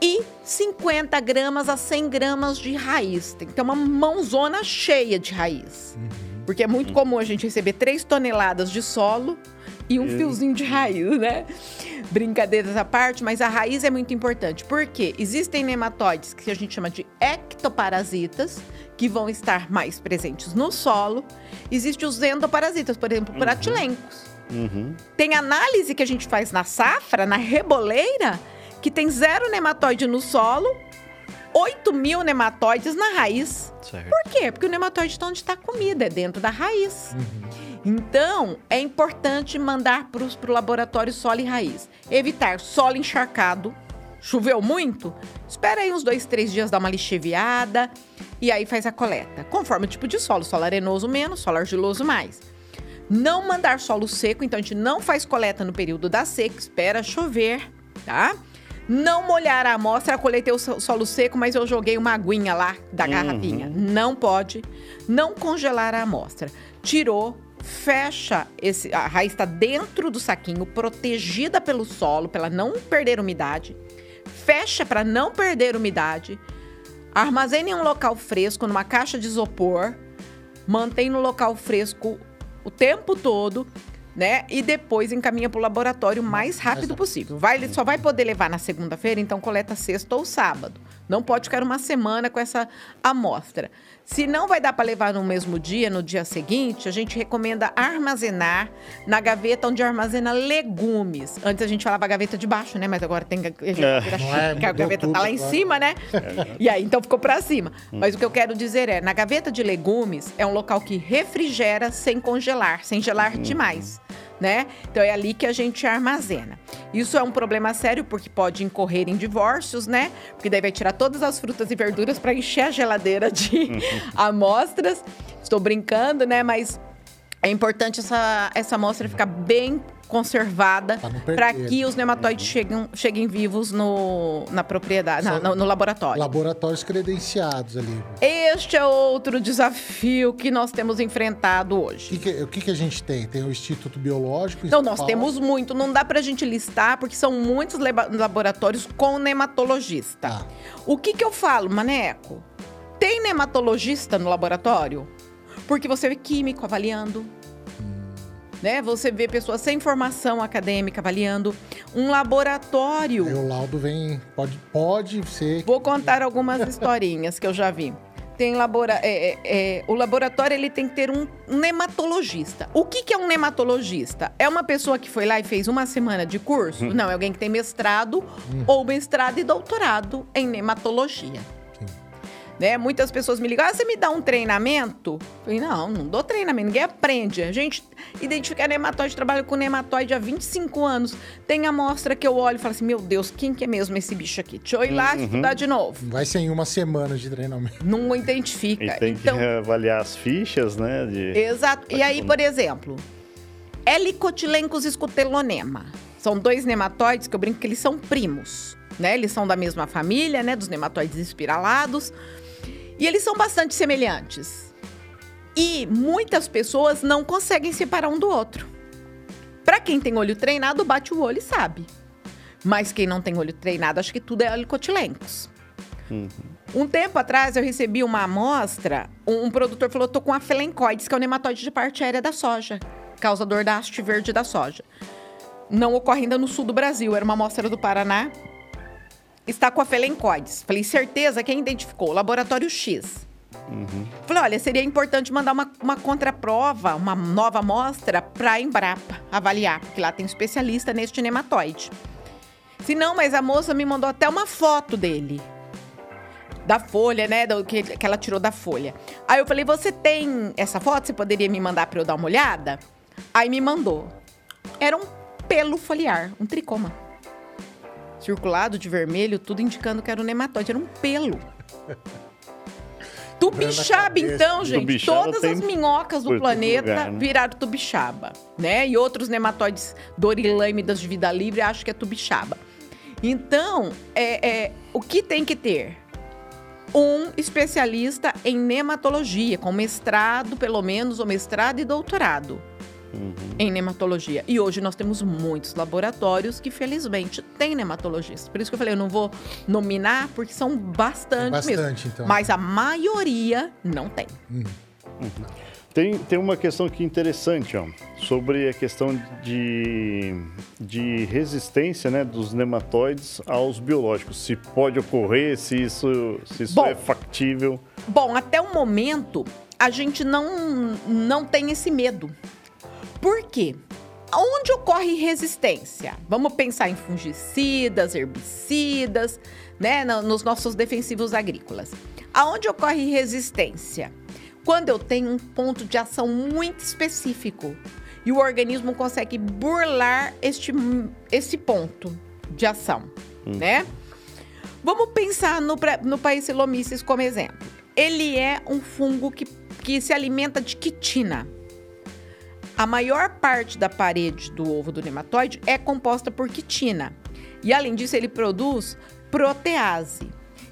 e 50 gramas a 100 gramas de raiz. Tem que ter uma mãozona cheia de raiz. Uhum. Porque é muito comum a gente receber 3 toneladas de solo e um fiozinho de raiz, né? Brincadeiras à parte, mas a raiz é muito importante. Porque existem nematóides que a gente chama de ectoparasitas, que vão estar mais presentes no solo. Existem os endoparasitas, por exemplo, uhum. pratilencos. Uhum. Tem análise que a gente faz na safra, na reboleira, que tem zero nematóide no solo, 8 mil nematóides na raiz. Certo. Por quê? Porque o nematóide está onde está a comida, é dentro da raiz. Uhum. Então, é importante mandar para o laboratório solo e raiz. Evitar solo encharcado. Choveu muito? Espera aí uns dois, três dias, dá uma lixiviada e aí faz a coleta. Conforme o tipo de solo, solo arenoso menos, solo argiloso mais. Não mandar solo seco, então a gente não faz coleta no período da seca, espera chover, tá? Não molhar a amostra, eu coletei o solo seco, mas eu joguei uma aguinha lá da uhum. garrafinha. Não pode. Não congelar a amostra. Tirou, fecha esse. A raiz está dentro do saquinho, protegida pelo solo, para não perder umidade. Fecha para não perder umidade. Armazene em um local fresco, numa caixa de isopor. Mantém no local fresco o tempo todo né? E depois encaminha para o laboratório o mais rápido possível. Vai, ele só vai poder levar na segunda-feira, então coleta sexta ou sábado. Não pode ficar uma semana com essa amostra. Se não vai dar para levar no mesmo dia, no dia seguinte, a gente recomenda armazenar na gaveta onde armazena legumes. Antes a gente falava gaveta de baixo, né? Mas agora tem a, é, é, a gaveta tá lá em cima, né? É. E aí então ficou para cima. Hum. Mas o que eu quero dizer é, na gaveta de legumes é um local que refrigera sem congelar, sem gelar hum. demais né? Então é ali que a gente armazena. Isso é um problema sério porque pode incorrer em divórcios, né? Porque daí vai tirar todas as frutas e verduras para encher a geladeira de amostras. Estou brincando, né? Mas é importante essa, essa amostra ficar bem conservada para que os nematóides cheguem, cheguem vivos no, na propriedade, na, no, no, laboratório. Laboratórios credenciados ali. Este é outro desafio que nós temos enfrentado hoje. O que, que, o que, que a gente tem? Tem o Instituto Biológico? Então, nós temos muito. Não dá para a gente listar, porque são muitos laboratórios com nematologista. Ah. O que, que eu falo, Maneco? Tem nematologista no laboratório? Porque você vê químico avaliando, né? Você vê pessoas sem formação acadêmica avaliando um laboratório. Aí o laudo vem, pode, pode ser. Vou contar algumas historinhas que eu já vi. Tem labora, é, é, é, o laboratório ele tem que ter um nematologista. O que, que é um nematologista? É uma pessoa que foi lá e fez uma semana de curso? Hum. Não, é alguém que tem mestrado hum. ou mestrado e doutorado em nematologia. Né? Muitas pessoas me ligam, ah, você me dá um treinamento? Eu falei, não, não dou treinamento, ninguém aprende. A gente identifica nematóide, trabalha com nematóide há 25 anos. Tem amostra que eu olho e falo assim, meu Deus, quem que é mesmo esse bicho aqui? Deixa eu ir lá uhum. estudar de novo. Vai ser em uma semana de treinamento. Não identifica. E tem então, que avaliar as fichas, né? De... Exato. E aí, por exemplo, Helicotilencos scutelonema. São dois nematóides que eu brinco que eles são primos. Né? Eles são da mesma família, né? Dos nematóides espiralados. E eles são bastante semelhantes. E muitas pessoas não conseguem separar um do outro. Para quem tem olho treinado, bate o olho e sabe. Mas quem não tem olho treinado, acha que tudo é helicotilencos. Uhum. Um tempo atrás eu recebi uma amostra, um, um produtor falou: tô com a felencoides, que é o nematóide de parte aérea da soja, causador da haste verde da soja. Não ocorre ainda no sul do Brasil, era uma amostra do Paraná está com a felencoides. Falei, certeza, quem identificou? Laboratório X. Uhum. Falei, olha, seria importante mandar uma, uma contraprova, uma nova amostra para a Embrapa avaliar, porque lá tem um especialista neste nematóide. Se não, mas a moça me mandou até uma foto dele. Da folha, né? Do, que, que ela tirou da folha. Aí eu falei, você tem essa foto? Você poderia me mandar para eu dar uma olhada? Aí me mandou. Era um pelo foliar, um tricoma circulado de vermelho, tudo indicando que era um nematóide, era um pelo. Tubixaba, então, gente. Tubixaba todas as minhocas do planeta lugar, né? viraram tubixaba, né? E outros nematóides dorilâmidas de vida livre, acho que é tubixaba. Então, é, é, o que tem que ter? Um especialista em nematologia, com mestrado, pelo menos, ou mestrado e doutorado em nematologia. E hoje nós temos muitos laboratórios que, felizmente, têm nematologistas. Por isso que eu falei, eu não vou nominar, porque são bastante, mesmo. Bastante, então. Mas a maioria não tem. Tem, tem uma questão aqui interessante, ó, sobre a questão de, de resistência né, dos nematóides aos biológicos. Se pode ocorrer, se isso, se isso Bom. é factível. Bom, até o momento, a gente não, não tem esse medo. Por quê? Onde ocorre resistência? Vamos pensar em fungicidas, herbicidas, né, no- nos nossos defensivos agrícolas. Aonde ocorre resistência? Quando eu tenho um ponto de ação muito específico e o organismo consegue burlar este, esse ponto de ação, né? Vamos pensar no, no Paecilomyces como exemplo. Ele é um fungo que, que se alimenta de quitina. A maior parte da parede do ovo do nematóide é composta por quitina. E além disso, ele produz protease.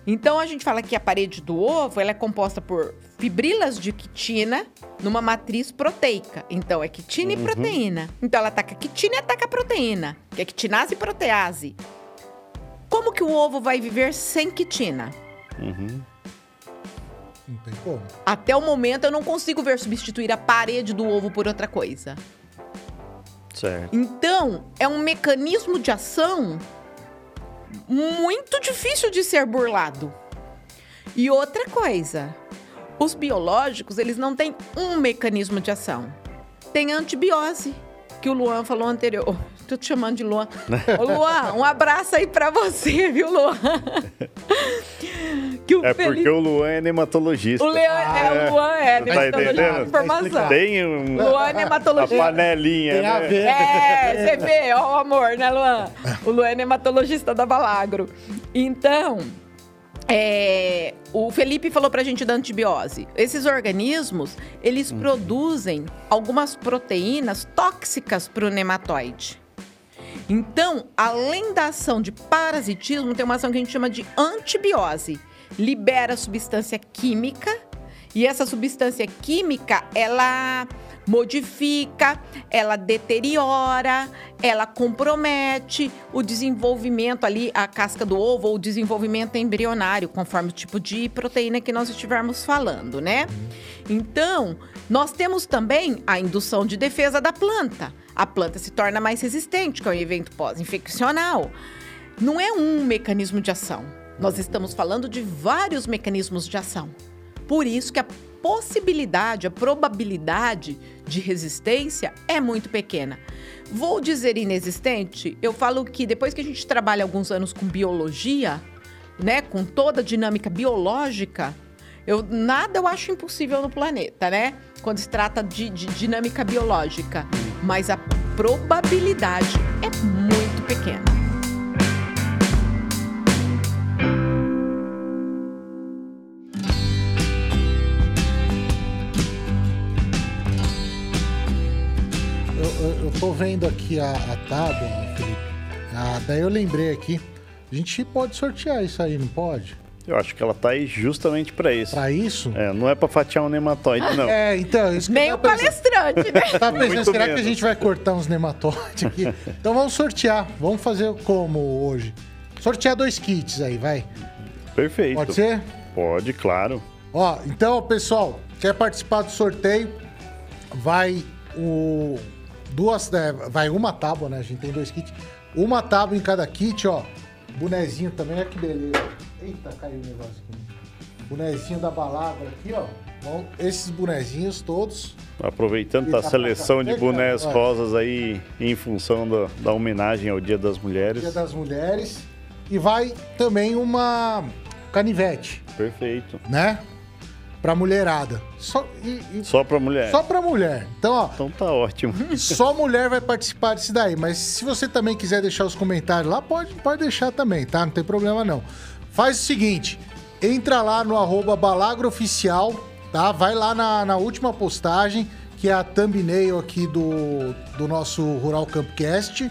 Então a gente fala que a parede do ovo ela é composta por fibrilas de quitina numa matriz proteica. Então é quitina e proteína. Então ela ataca quitina e ataca proteína, que é quitinase e protease. Como que o ovo vai viver sem quitina? Não tem como. Até o momento eu não consigo ver substituir a parede do ovo por outra coisa. Certo. Então, é um mecanismo de ação muito difícil de ser burlado. E outra coisa, os biológicos, eles não têm um mecanismo de ação. Tem antibiose, que o Luan falou anterior. Tô te chamando de Luan. Ô, Luan, um abraço aí pra você, viu, Luan? que o É Felipe- porque o Luan é nematologista. o Leão é, o Luan é, Tá nematologista de informação. Tem um, Luan é a nematologista. panelinha, Tem a né? ver. É, você vê, ó o amor, né, Luan? O Luan é nematologista da Balagro. Então, é, o Felipe falou pra gente da antibiose. Esses organismos, eles produzem algumas proteínas tóxicas pro nematóide. Então, além da ação de parasitismo, tem uma ação que a gente chama de antibiose. Libera substância química e essa substância química, ela modifica, ela deteriora, ela compromete o desenvolvimento ali, a casca do ovo ou o desenvolvimento embrionário, conforme o tipo de proteína que nós estivermos falando, né? Então, nós temos também a indução de defesa da planta. A planta se torna mais resistente com o evento pós-infeccional. Não é um mecanismo de ação. Nós estamos falando de vários mecanismos de ação. Por isso que a possibilidade, a probabilidade de resistência é muito pequena. Vou dizer inexistente? Eu falo que depois que a gente trabalha alguns anos com biologia, né, com toda a dinâmica biológica, eu, nada eu acho impossível no planeta, né? Quando se trata de, de dinâmica biológica. Mas a probabilidade é muito pequena. Eu, tô vendo aqui a, a tábua, Felipe. Ah, daí eu lembrei aqui. A gente pode sortear isso aí, não pode? Eu acho que ela tá aí justamente pra isso. Pra isso? É, não é pra fatiar um nematóide, não. É, então, isso que Nem o palestrante, né? Tava pensando, Muito será que a menos. gente vai cortar uns nematóides aqui? Então vamos sortear. Vamos fazer como hoje? Sortear dois kits aí, vai. Perfeito. Pode ser? Pode, claro. Ó, então, pessoal, quer participar do sorteio? Vai o duas, é, vai uma tábua, né? A gente tem dois kits. Uma tábua em cada kit, ó. Bonezinho também, olha que beleza. Eita, caiu o negócio aqui. Bonezinho da balada aqui, ó. Bom, esses bonezinhos todos. Aproveitando tá a seleção de bonés Olha. rosas aí em função da, da homenagem ao Dia das Mulheres. Dia das Mulheres. E vai também uma canivete, Perfeito. né? Pra mulherada. Só, e- e- Só pra mulher. só pra mulher. Então, ó, Então tá ótimo. Só mulher vai participar disso daí. Mas se você também quiser deixar os comentários lá, pode, pode deixar também, tá? Não tem problema não. Faz o seguinte: entra lá no arroba balagrooficial, tá? Vai lá na, na última postagem, que é a thumbnail aqui do, do nosso Rural Campcast,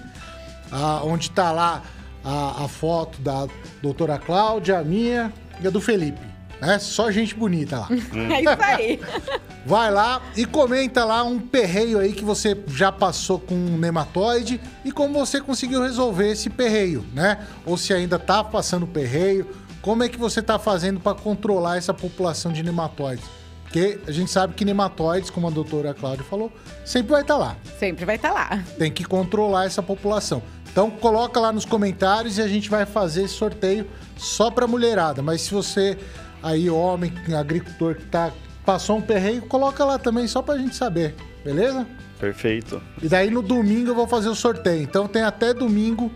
ah, onde tá lá a, a foto da doutora Cláudia, a minha e a do Felipe. É só gente bonita lá. É isso aí. Vai lá e comenta lá um perreio aí que você já passou com um nematóide e como você conseguiu resolver esse perreio, né? Ou se ainda tá passando perreio, como é que você tá fazendo para controlar essa população de nematóides? Porque a gente sabe que nematóides, como a doutora Cláudia falou, sempre vai estar tá lá. Sempre vai estar tá lá. Tem que controlar essa população. Então coloca lá nos comentários e a gente vai fazer esse sorteio só para mulherada. Mas se você aí, homem, agricultor que tá, passou um perreio, coloca lá também, só pra gente saber, beleza? Perfeito. E daí no domingo eu vou fazer o sorteio. Então tem até domingo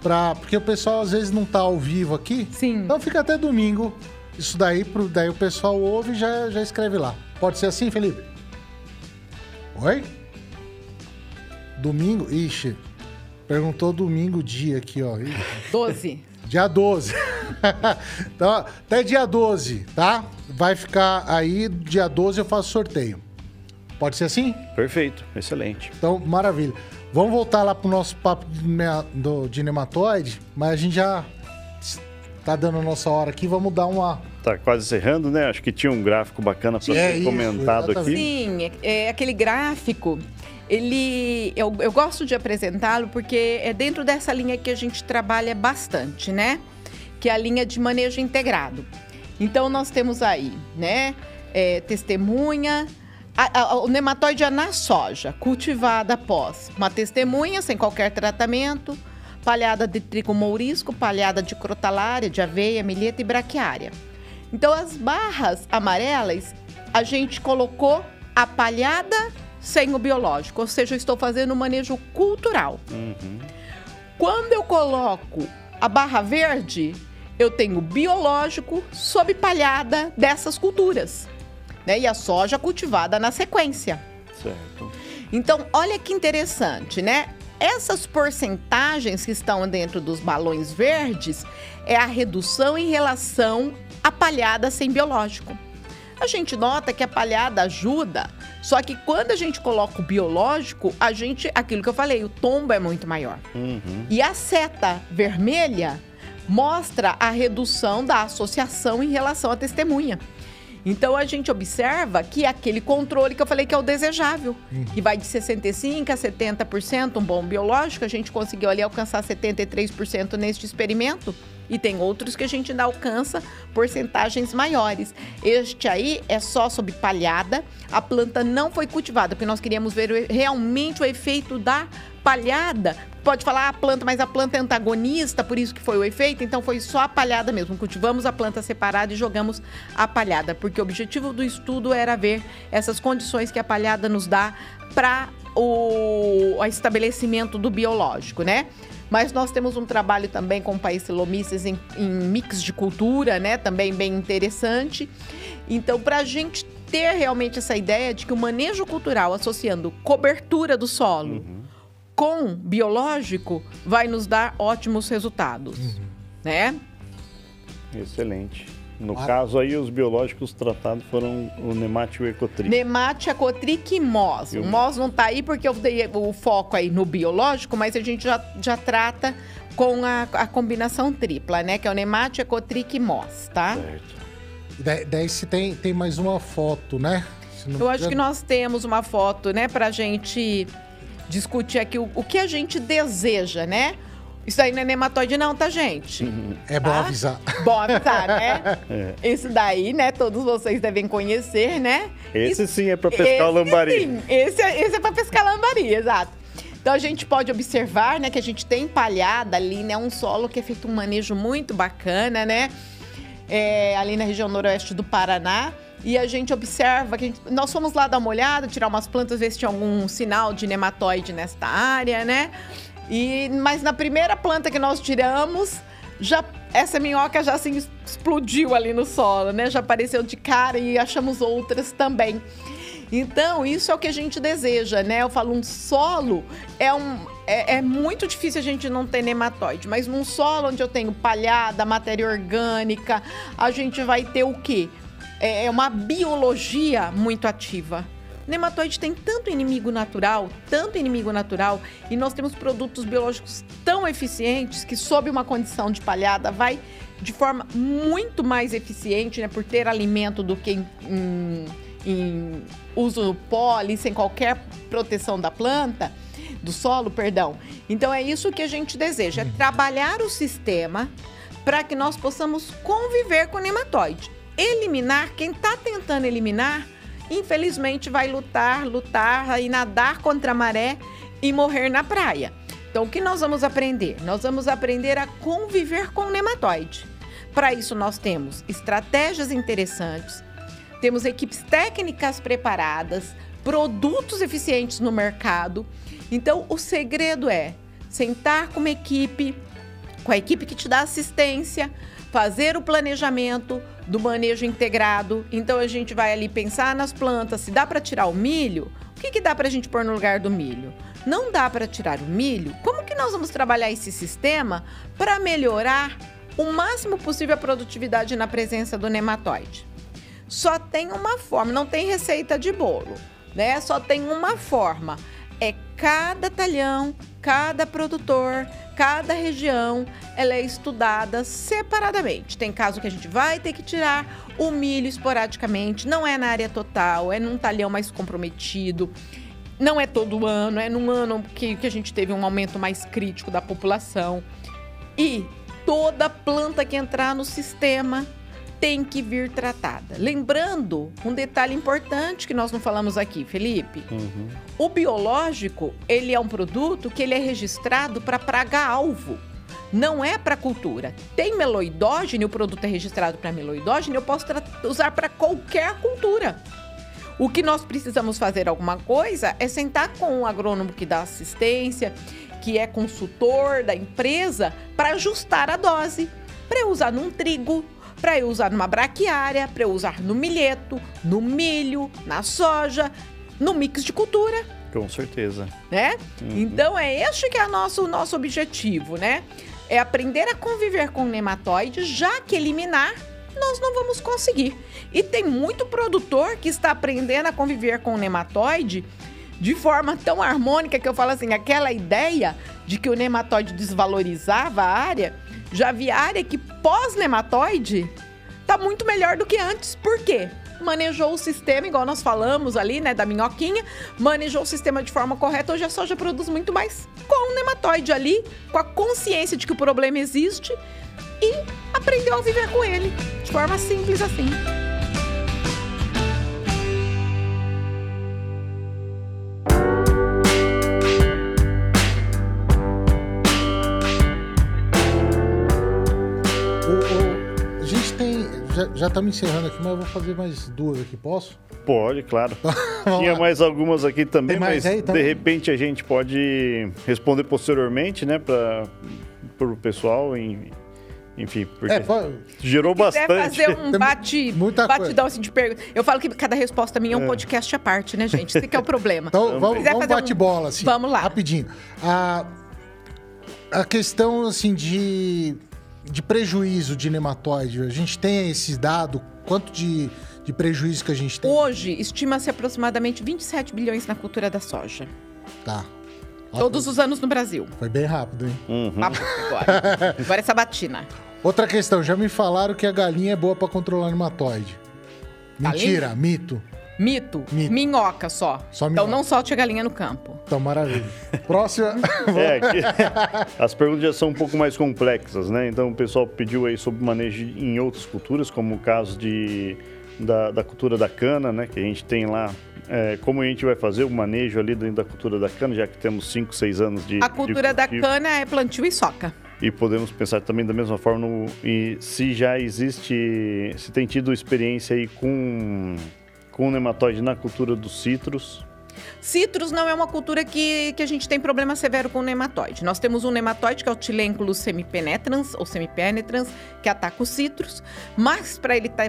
pra. Porque o pessoal às vezes não tá ao vivo aqui. Sim. Então fica até domingo. Isso daí, pro, daí o pessoal ouve e já, já escreve lá. Pode ser assim, Felipe? Oi? Domingo? Ixi. Perguntou domingo dia aqui, ó. 12. Dia 12. então, até dia 12, tá? Vai ficar aí, dia 12 eu faço sorteio. Pode ser assim? Perfeito, excelente. Então, maravilha. Vamos voltar lá pro nosso papo de, de nematóide, mas a gente já tá dando a nossa hora aqui, vamos dar uma... Tá quase encerrando, né? Acho que tinha um gráfico bacana para é ser isso, comentado exatamente. aqui. Sim, é, é aquele gráfico ele eu, eu gosto de apresentá-lo porque é dentro dessa linha que a gente trabalha bastante, né? Que é a linha de manejo integrado. Então nós temos aí, né? É, testemunha, a, a, o nematóide é na soja, cultivada após uma testemunha sem qualquer tratamento, palhada de trigo mourisco, palhada de crotalária, de aveia, milheta e braquiária. Então as barras amarelas a gente colocou a palhada sem o biológico, ou seja, eu estou fazendo um manejo cultural. Uhum. Quando eu coloco a barra verde, eu tenho biológico sob palhada dessas culturas. Né? E a soja cultivada na sequência. Certo. Então, olha que interessante, né? Essas porcentagens que estão dentro dos balões verdes é a redução em relação à palhada sem biológico. A gente nota que a palhada ajuda, só que quando a gente coloca o biológico, a gente, aquilo que eu falei, o tombo é muito maior. Uhum. E a seta vermelha mostra a redução da associação em relação à testemunha. Então a gente observa que aquele controle que eu falei que é o desejável, uhum. que vai de 65 a 70%, um bom biológico, a gente conseguiu ali alcançar 73% neste experimento. E tem outros que a gente ainda alcança porcentagens maiores. Este aí é só sob palhada. A planta não foi cultivada, porque nós queríamos ver realmente o efeito da palhada. Pode falar a ah, planta, mas a planta é antagonista, por isso que foi o efeito. Então foi só a palhada mesmo. Cultivamos a planta separada e jogamos a palhada, porque o objetivo do estudo era ver essas condições que a palhada nos dá para o estabelecimento do biológico, né? Mas nós temos um trabalho também com países em, em mix de cultura, né? Também bem interessante. Então, para a gente ter realmente essa ideia de que o manejo cultural associando cobertura do solo uhum. com biológico vai nos dar ótimos resultados, uhum. né? Excelente. No ah. caso aí, os biológicos tratados foram o Nemate e o Ecotric. Nemate, Ecotric e MOS. O MOS não está aí porque eu dei o foco aí no biológico, mas a gente já, já trata com a, a combinação tripla, né? Que é o Nemate, Ecotric e MOS, tá? Certo. Daí, daí se tem, tem mais uma foto, né? Eu acho que nós temos uma foto, né, pra gente discutir aqui o, o que a gente deseja, né? Isso aí não é nematóide, não, tá, gente? É bom tá? avisar. Bom avisar, né? É. Isso daí, né? Todos vocês devem conhecer, né? Esse Isso, sim é pra pescar o lambari. Sim, esse, é, esse é pra pescar lambari, exato. Então a gente pode observar, né, que a gente tem palhada ali, né? Um solo que é feito um manejo muito bacana, né? É, ali na região noroeste do Paraná. E a gente observa que gente, nós fomos lá dar uma olhada, tirar umas plantas, ver se tinha algum sinal de nematóide nesta área, né? E, mas na primeira planta que nós tiramos, já essa minhoca já assim explodiu ali no solo, né? Já apareceu de cara e achamos outras também. Então, isso é o que a gente deseja, né? Eu falo, um solo é um, é, é, muito difícil a gente não ter nematóide, mas num solo onde eu tenho palhada, matéria orgânica, a gente vai ter o quê? É, é uma biologia muito ativa. Nematóide tem tanto inimigo natural, tanto inimigo natural, e nós temos produtos biológicos tão eficientes que, sob uma condição de palhada, vai de forma muito mais eficiente, né, por ter alimento do que em, em, em uso poli, sem qualquer proteção da planta, do solo, perdão. Então é isso que a gente deseja, é trabalhar o sistema para que nós possamos conviver com o nematóide. Eliminar, quem está tentando eliminar, infelizmente vai lutar, lutar e nadar contra a maré e morrer na praia. Então, o que nós vamos aprender? Nós vamos aprender a conviver com o nematóide. Para isso, nós temos estratégias interessantes, temos equipes técnicas preparadas, produtos eficientes no mercado. Então, o segredo é sentar com uma equipe, com a equipe que te dá assistência, fazer o planejamento do manejo integrado. Então a gente vai ali pensar nas plantas, se dá para tirar o milho, o que, que dá para a gente pôr no lugar do milho? Não dá para tirar o milho? Como que nós vamos trabalhar esse sistema para melhorar o máximo possível a produtividade na presença do nematóide? Só tem uma forma, não tem receita de bolo, né? Só tem uma forma. É cada talhão, cada produtor, cada região ela é estudada separadamente. Tem caso que a gente vai ter que tirar o milho esporadicamente, não é na área total, é num talhão mais comprometido. Não é todo ano, é num ano que, que a gente teve um aumento mais crítico da população. E toda planta que entrar no sistema tem que vir tratada. Lembrando um detalhe importante que nós não falamos aqui, Felipe. Uhum. O biológico, ele é um produto que ele é registrado para praga-alvo. Não é para cultura. Tem meloidógeno, o produto é registrado para meloidógeno, eu posso usar para qualquer cultura. O que nós precisamos fazer alguma coisa é sentar com o agrônomo que dá assistência, que é consultor da empresa, para ajustar a dose. Para usar num trigo, para eu usar numa braquiária, para eu usar no milheto, no milho, na soja, no mix de cultura. Com certeza. Né? Uhum. Então é este que é o nosso, nosso objetivo, né? É aprender a conviver com o nematóide, já que eliminar nós não vamos conseguir. E tem muito produtor que está aprendendo a conviver com o nematóide de forma tão harmônica que eu falo assim, aquela ideia de que o nematóide desvalorizava a área, já vi área que pós-nematóide tá muito melhor do que antes. Por quê? Manejou o sistema, igual nós falamos ali, né, da minhoquinha, manejou o sistema de forma correta, hoje a soja produz muito mais com o nematóide ali, com a consciência de que o problema existe e aprendeu a viver com ele, de forma simples assim. Já estamos encerrando aqui, mas eu vou fazer mais duas aqui, posso? Pode, claro. Tinha mais algumas aqui também, mas aí, de repente a gente pode responder posteriormente, né, para o pessoal em, enfim, porque é, pode... gerou bastante. fazer um bate, Muita batidão assim, de perguntas. Eu falo que cada resposta minha é um é. podcast à parte, né, gente? Esse que é o problema. Então, vamos, vamos bate-bola, um... assim. Vamos lá. Rapidinho. A, a questão, assim, de de prejuízo de nematóide? A gente tem esse dado? Quanto de, de prejuízo que a gente tem? Hoje, estima-se aproximadamente 27 bilhões na cultura da soja. Tá. Todos os anos no Brasil. Foi bem rápido, hein? Uhum. Agora. agora é sabatina. Outra questão, já me falaram que a galinha é boa para controlar nematóide. Mentira, galinha? mito. Mito, Mito. minhoca só. só então minhoca. não solte a galinha no campo. Então, maravilha. Próxima. é, as perguntas já são um pouco mais complexas, né? Então o pessoal pediu aí sobre manejo em outras culturas, como o caso de, da, da cultura da cana, né? Que a gente tem lá é, como a gente vai fazer o manejo ali dentro da cultura da cana, já que temos 5, 6 anos de. A cultura de da cana é plantio e soca. E podemos pensar também da mesma forma no, e se já existe, se tem tido experiência aí com com nematóide na cultura dos citros? Citros não é uma cultura que, que a gente tem problema severo com o nematóide. Nós temos um nematóide que é o Tilenculus semipenetrans ou semipenetrans, que ataca os citros, mas para ele tá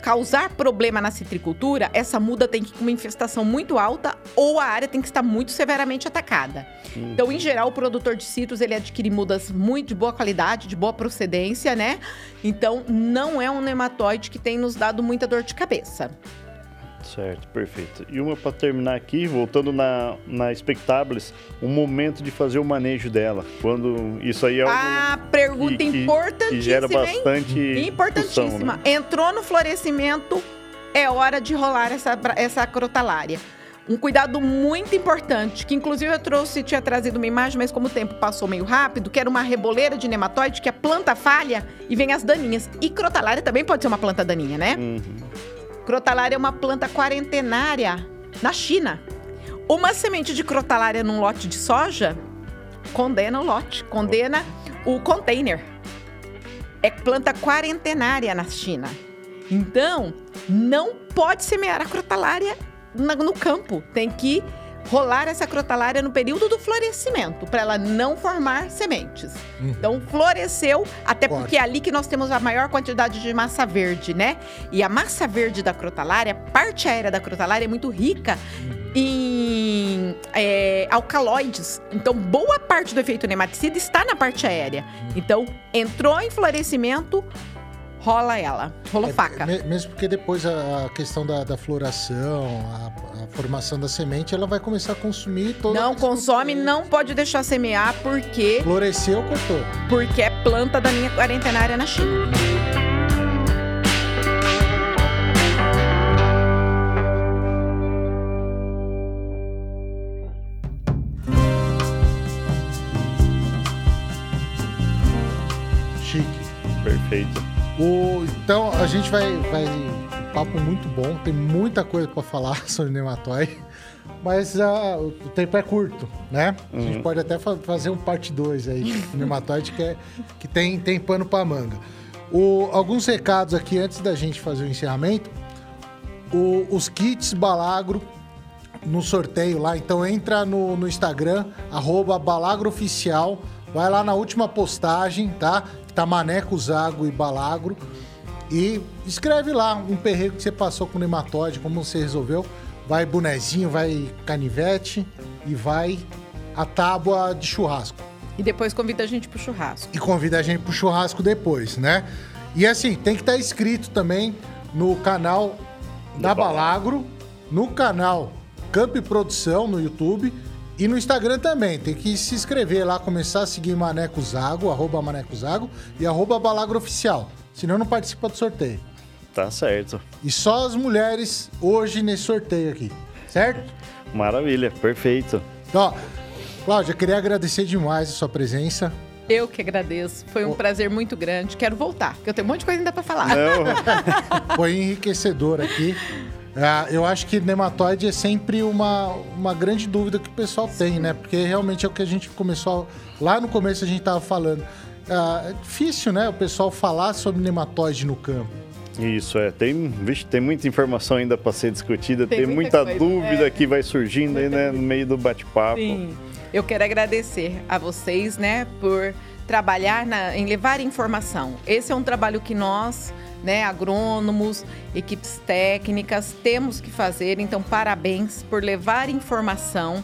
causar problema na citricultura, essa muda tem que ir com uma infestação muito alta ou a área tem que estar muito severamente atacada. Hum. Então, em geral, o produtor de citros ele adquire mudas muito de boa qualidade, de boa procedência, né? Então, não é um nematóide que tem nos dado muita dor de cabeça. Certo, perfeito. E uma para terminar aqui, voltando na, na Spectables, o momento de fazer o manejo dela. Quando isso aí é algo Ah, pergunta que, importantíssima. Que gera bastante. Hein? Importantíssima. Né? Entrou no florescimento, é hora de rolar essa, essa crotalária. Um cuidado muito importante, que inclusive eu trouxe, tinha trazido uma imagem, mas como o tempo passou meio rápido, que era uma reboleira de nematóide, que a planta falha e vem as daninhas. E crotalária também pode ser uma planta daninha, né? Uhum. Crotalária é uma planta quarentenária na China. Uma semente de crotalária num lote de soja condena o lote, condena o container. É planta quarentenária na China. Então, não pode semear a crotalária no campo. Tem que rolar essa crotalária no período do florescimento, para ela não formar sementes. Uhum. Então, floresceu, até porque é ali que nós temos a maior quantidade de massa verde, né? E a massa verde da crotalária, parte aérea da crotalária é muito rica uhum. em é, alcaloides. Então, boa parte do efeito nematicida está na parte aérea. Uhum. Então, entrou em florescimento, rola ela. Rolou é, faca. Mesmo porque depois a questão da, da floração, a, a, formação da semente, ela vai começar a consumir toda Não consome, não pode deixar semear porque. Floresceu, cortou. Porque é planta da linha quarentenária na China. Então a gente vai, vai. Um papo muito bom, tem muita coisa para falar sobre nematóide, mas uh, o tempo é curto, né? Uhum. A gente uhum. pode até fa fazer um parte 2 aí, do nematóide, que, é, que tem, tem pano para manga. O, alguns recados aqui antes da gente fazer o encerramento. O, os kits Balagro no sorteio lá, então entra no, no Instagram, arroba balagrooficial, vai lá na última postagem, tá? tá Maneco, Zago e Balagro. E escreve lá um perrego que você passou com nematóide, como você resolveu. Vai bonezinho, vai canivete e vai a tábua de churrasco. E depois convida a gente pro churrasco. E convida a gente pro churrasco depois, né? E assim, tem que estar inscrito também no canal da Balagro, no canal Camp Produção no YouTube e no Instagram também, tem que se inscrever lá, começar a seguir Maneco Zago, arroba Maneco Zago e arroba Balagro Oficial. Senão não participa do sorteio. Tá certo. E só as mulheres hoje nesse sorteio aqui, certo? Maravilha, perfeito. Ó, Cláudia, queria agradecer demais a sua presença. Eu que agradeço. Foi um oh. prazer muito grande. Quero voltar, porque eu tenho um monte de coisa ainda para falar. Foi enriquecedor aqui. É, eu acho que nematóide é sempre uma, uma grande dúvida que o pessoal tem, né? Porque realmente é o que a gente começou. Lá no começo a gente estava falando. É, é difícil, né? O pessoal falar sobre nematóide no campo. Isso, é. Tem, vixe, tem muita informação ainda para ser discutida, tem, tem muita, muita dúvida é. que vai surgindo aí, né, no meio do bate-papo. Sim. Eu quero agradecer a vocês, né, por trabalhar na, em levar informação. Esse é um trabalho que nós né, agrônomos, equipes técnicas, temos que fazer. Então, parabéns por levar informação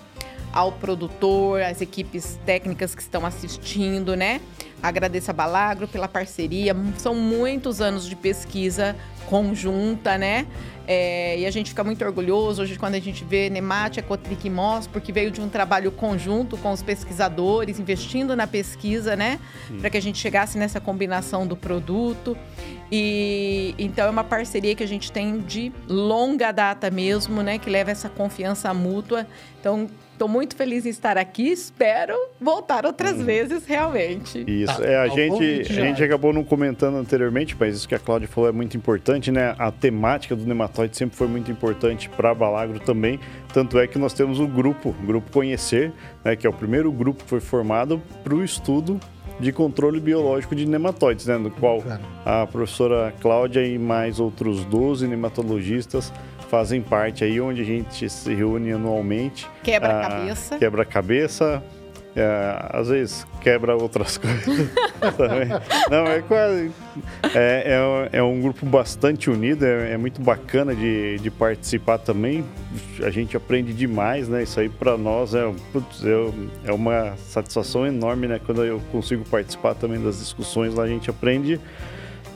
ao produtor, às equipes técnicas que estão assistindo, né? Agradeço a Balagro pela parceria. São muitos anos de pesquisa conjunta, né? É, e a gente fica muito orgulhoso hoje quando a gente vê Nematia, Cotric e Moss, porque veio de um trabalho conjunto com os pesquisadores, investindo na pesquisa, né? Para que a gente chegasse nessa combinação do produto. E então é uma parceria que a gente tem de longa data mesmo, né? Que leva essa confiança mútua. Então, Estou muito feliz em estar aqui, espero voltar outras hum. vezes, realmente. Isso, tá, é, a, gente, a gente acabou não comentando anteriormente, mas isso que a Cláudia falou é muito importante, né? A temática do nematóide sempre foi muito importante para a Balagro também, tanto é que nós temos o grupo, o Grupo Conhecer, né, que é o primeiro grupo que foi formado para o estudo de controle biológico de nematóides, né, no qual a professora Cláudia e mais outros 12 nematologistas fazem parte aí, onde a gente se reúne anualmente. Quebra-cabeça. Ah, quebra-cabeça. É, às vezes quebra outras coisas. Não, é quase. É, é, é, um grupo bastante unido, é, é muito bacana de, de, participar também. A gente aprende demais, né? Isso aí para nós é, putz, é, é uma satisfação enorme, né? Quando eu consigo participar também das discussões lá, a gente aprende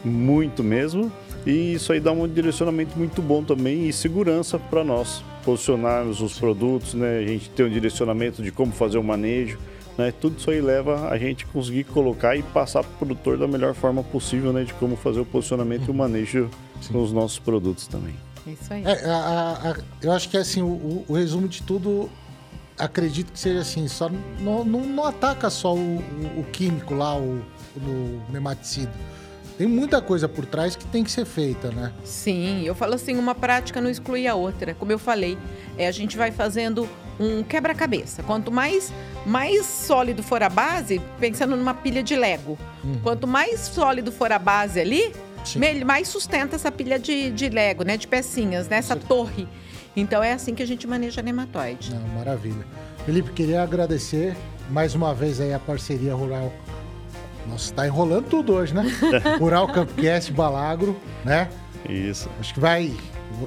muito mesmo. E isso aí dá um direcionamento muito bom também e segurança para nós posicionarmos os produtos, né? A gente tem um direcionamento de como fazer o manejo, né? Tudo isso aí leva a gente conseguir colocar e passar para o produtor da melhor forma possível, né? De como fazer o posicionamento uhum. e o manejo Sim. nos nossos produtos também. Isso aí. É, a, a, eu acho que assim, o, o, resumo de tudo, acredito que seja assim, só não, não, não ataca só o, o, químico lá, o, o nematicida tem muita coisa por trás que tem que ser feita, né? Sim, eu falo assim, uma prática não exclui a outra. Como eu falei, é, a gente vai fazendo um quebra-cabeça. Quanto mais, mais sólido for a base, pensando numa pilha de Lego, uhum. quanto mais sólido for a base ali, mais sustenta essa pilha de, de Lego, né? De pecinhas, nessa né? torre. Então é assim que a gente maneja nematóide. Não, maravilha. Felipe, queria agradecer mais uma vez aí a parceria rural nossa, tá enrolando tudo hoje, né? Rural Campcast, Balagro, né? Isso. Acho que vai.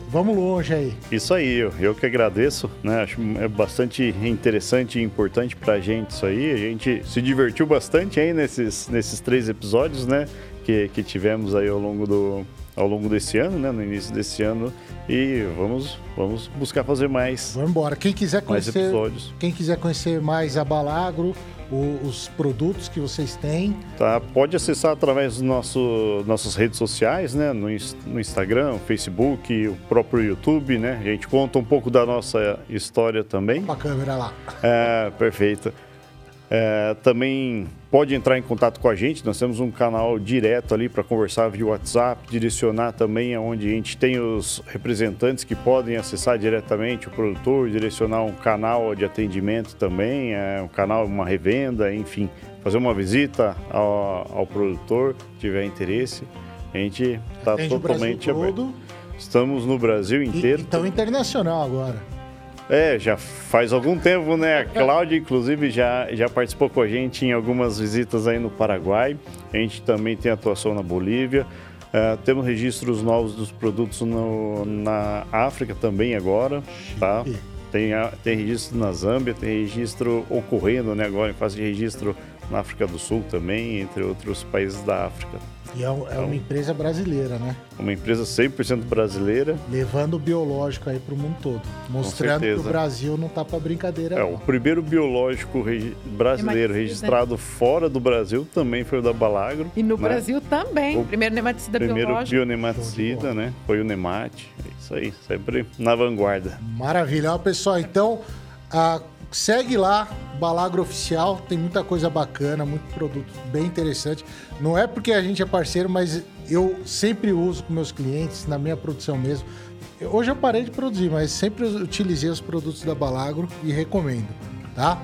Vamos longe aí. Isso aí, eu, eu que agradeço, né? Acho é bastante interessante e importante pra gente isso aí. A gente se divertiu bastante aí nesses, nesses três episódios, né? Que, que tivemos aí ao longo do, ao longo desse ano, né, no início desse ano, e vamos, vamos buscar fazer mais. Vamos embora. Quem quiser conhecer, quem quiser conhecer mais a Balagro, o, os produtos que vocês têm. Tá, pode acessar através das nosso, nossas redes sociais, né? No, no Instagram, Facebook, o próprio YouTube, né? A gente conta um pouco da nossa história também. Com a câmera lá. É, perfeito. É, também pode entrar em contato com a gente, nós temos um canal direto ali para conversar via WhatsApp, direcionar também aonde a gente tem os representantes que podem acessar diretamente o produtor, direcionar um canal de atendimento também, é, um canal, uma revenda, enfim, fazer uma visita ao, ao produtor, se tiver interesse. A gente está totalmente aberto. Estamos no Brasil inteiro. E, então internacional agora. É, já faz algum tempo, né? A Cláudia, inclusive, já, já participou com a gente em algumas visitas aí no Paraguai. A gente também tem atuação na Bolívia. Uh, temos registros novos dos produtos no, na África também agora, tá? Tem, tem registro na Zâmbia, tem registro ocorrendo né, agora em fase de registro na África do Sul também, entre outros países da África. E é, é então, uma empresa brasileira, né? Uma empresa 100% brasileira. Levando o biológico aí para o mundo todo. Mostrando que o Brasil não tá para brincadeira. É, não. o primeiro biológico regi brasileiro registrado fora do Brasil também foi o da Balagro. E no né? Brasil também. O primeiro nematicida primeiro biológico. Primeiro bionematicida, né? Foi o Nemate. É isso aí, sempre na vanguarda. Maravilha. pessoal, então... A segue lá, Balagro Oficial, tem muita coisa bacana, muito produto bem interessante. Não é porque a gente é parceiro, mas eu sempre uso com meus clientes, na minha produção mesmo. Hoje eu parei de produzir, mas sempre utilizei os produtos da Balagro e recomendo, tá?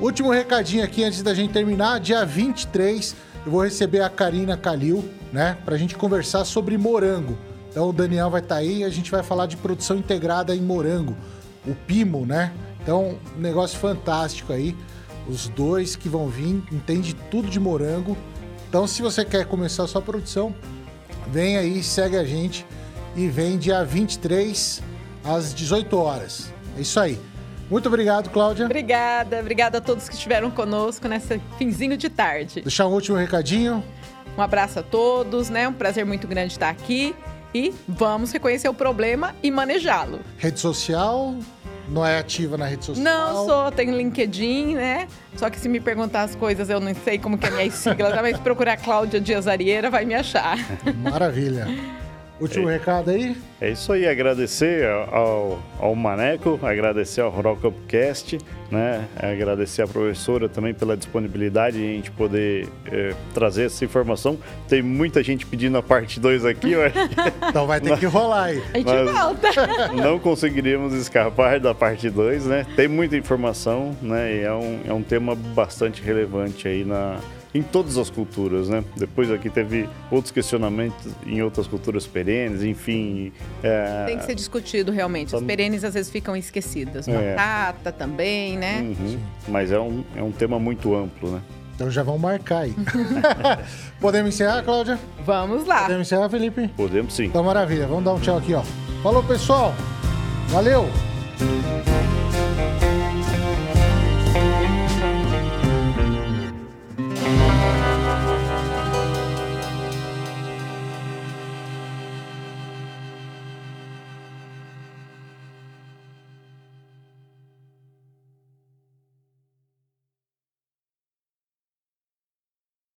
Último recadinho aqui antes da gente terminar, dia 23 eu vou receber a Karina Calil, né, pra gente conversar sobre morango. Então o Daniel vai estar tá aí e a gente vai falar de produção integrada em morango, o PIMO, né? Então, um negócio fantástico aí. Os dois que vão vir entende tudo de morango. Então, se você quer começar a sua produção, vem aí, segue a gente e vem dia 23 às 18 horas. É isso aí. Muito obrigado, Cláudia. Obrigada, obrigada a todos que estiveram conosco nesse finzinho de tarde. Deixar um último recadinho. Um abraço a todos, né? Um prazer muito grande estar aqui e vamos reconhecer o problema e manejá-lo. Rede social, não é ativa na rede social? Não sou, tenho LinkedIn, né? Só que se me perguntar as coisas, eu não sei como que é minha sigla, mas procurar Cláudia Dias Arieira vai me achar. Maravilha. Último é, recado aí? É isso aí, agradecer ao, ao Maneco, agradecer ao Rural Cupcast, né? Agradecer à professora também pela disponibilidade de a gente poder é, trazer essa informação. Tem muita gente pedindo a parte 2 aqui, então vai ter que rolar aí. A gente volta. Não conseguiríamos escapar da parte 2, né? Tem muita informação, né? E é um, é um tema bastante relevante aí na, em todas as culturas, né? Depois aqui teve outros questionamentos em outras culturas perenes, enfim. É... Tem que ser discutido realmente. As perenes às vezes ficam esquecidas. É. Batata também, né? Uhum. Mas é um, é um tema muito amplo, né? Então já vão marcar aí. Podemos encerrar, Cláudia? Vamos lá. Podemos encerrar, Felipe? Podemos sim. Então, maravilha. Vamos dar um tchau aqui, ó. Falou, pessoal. Valeu!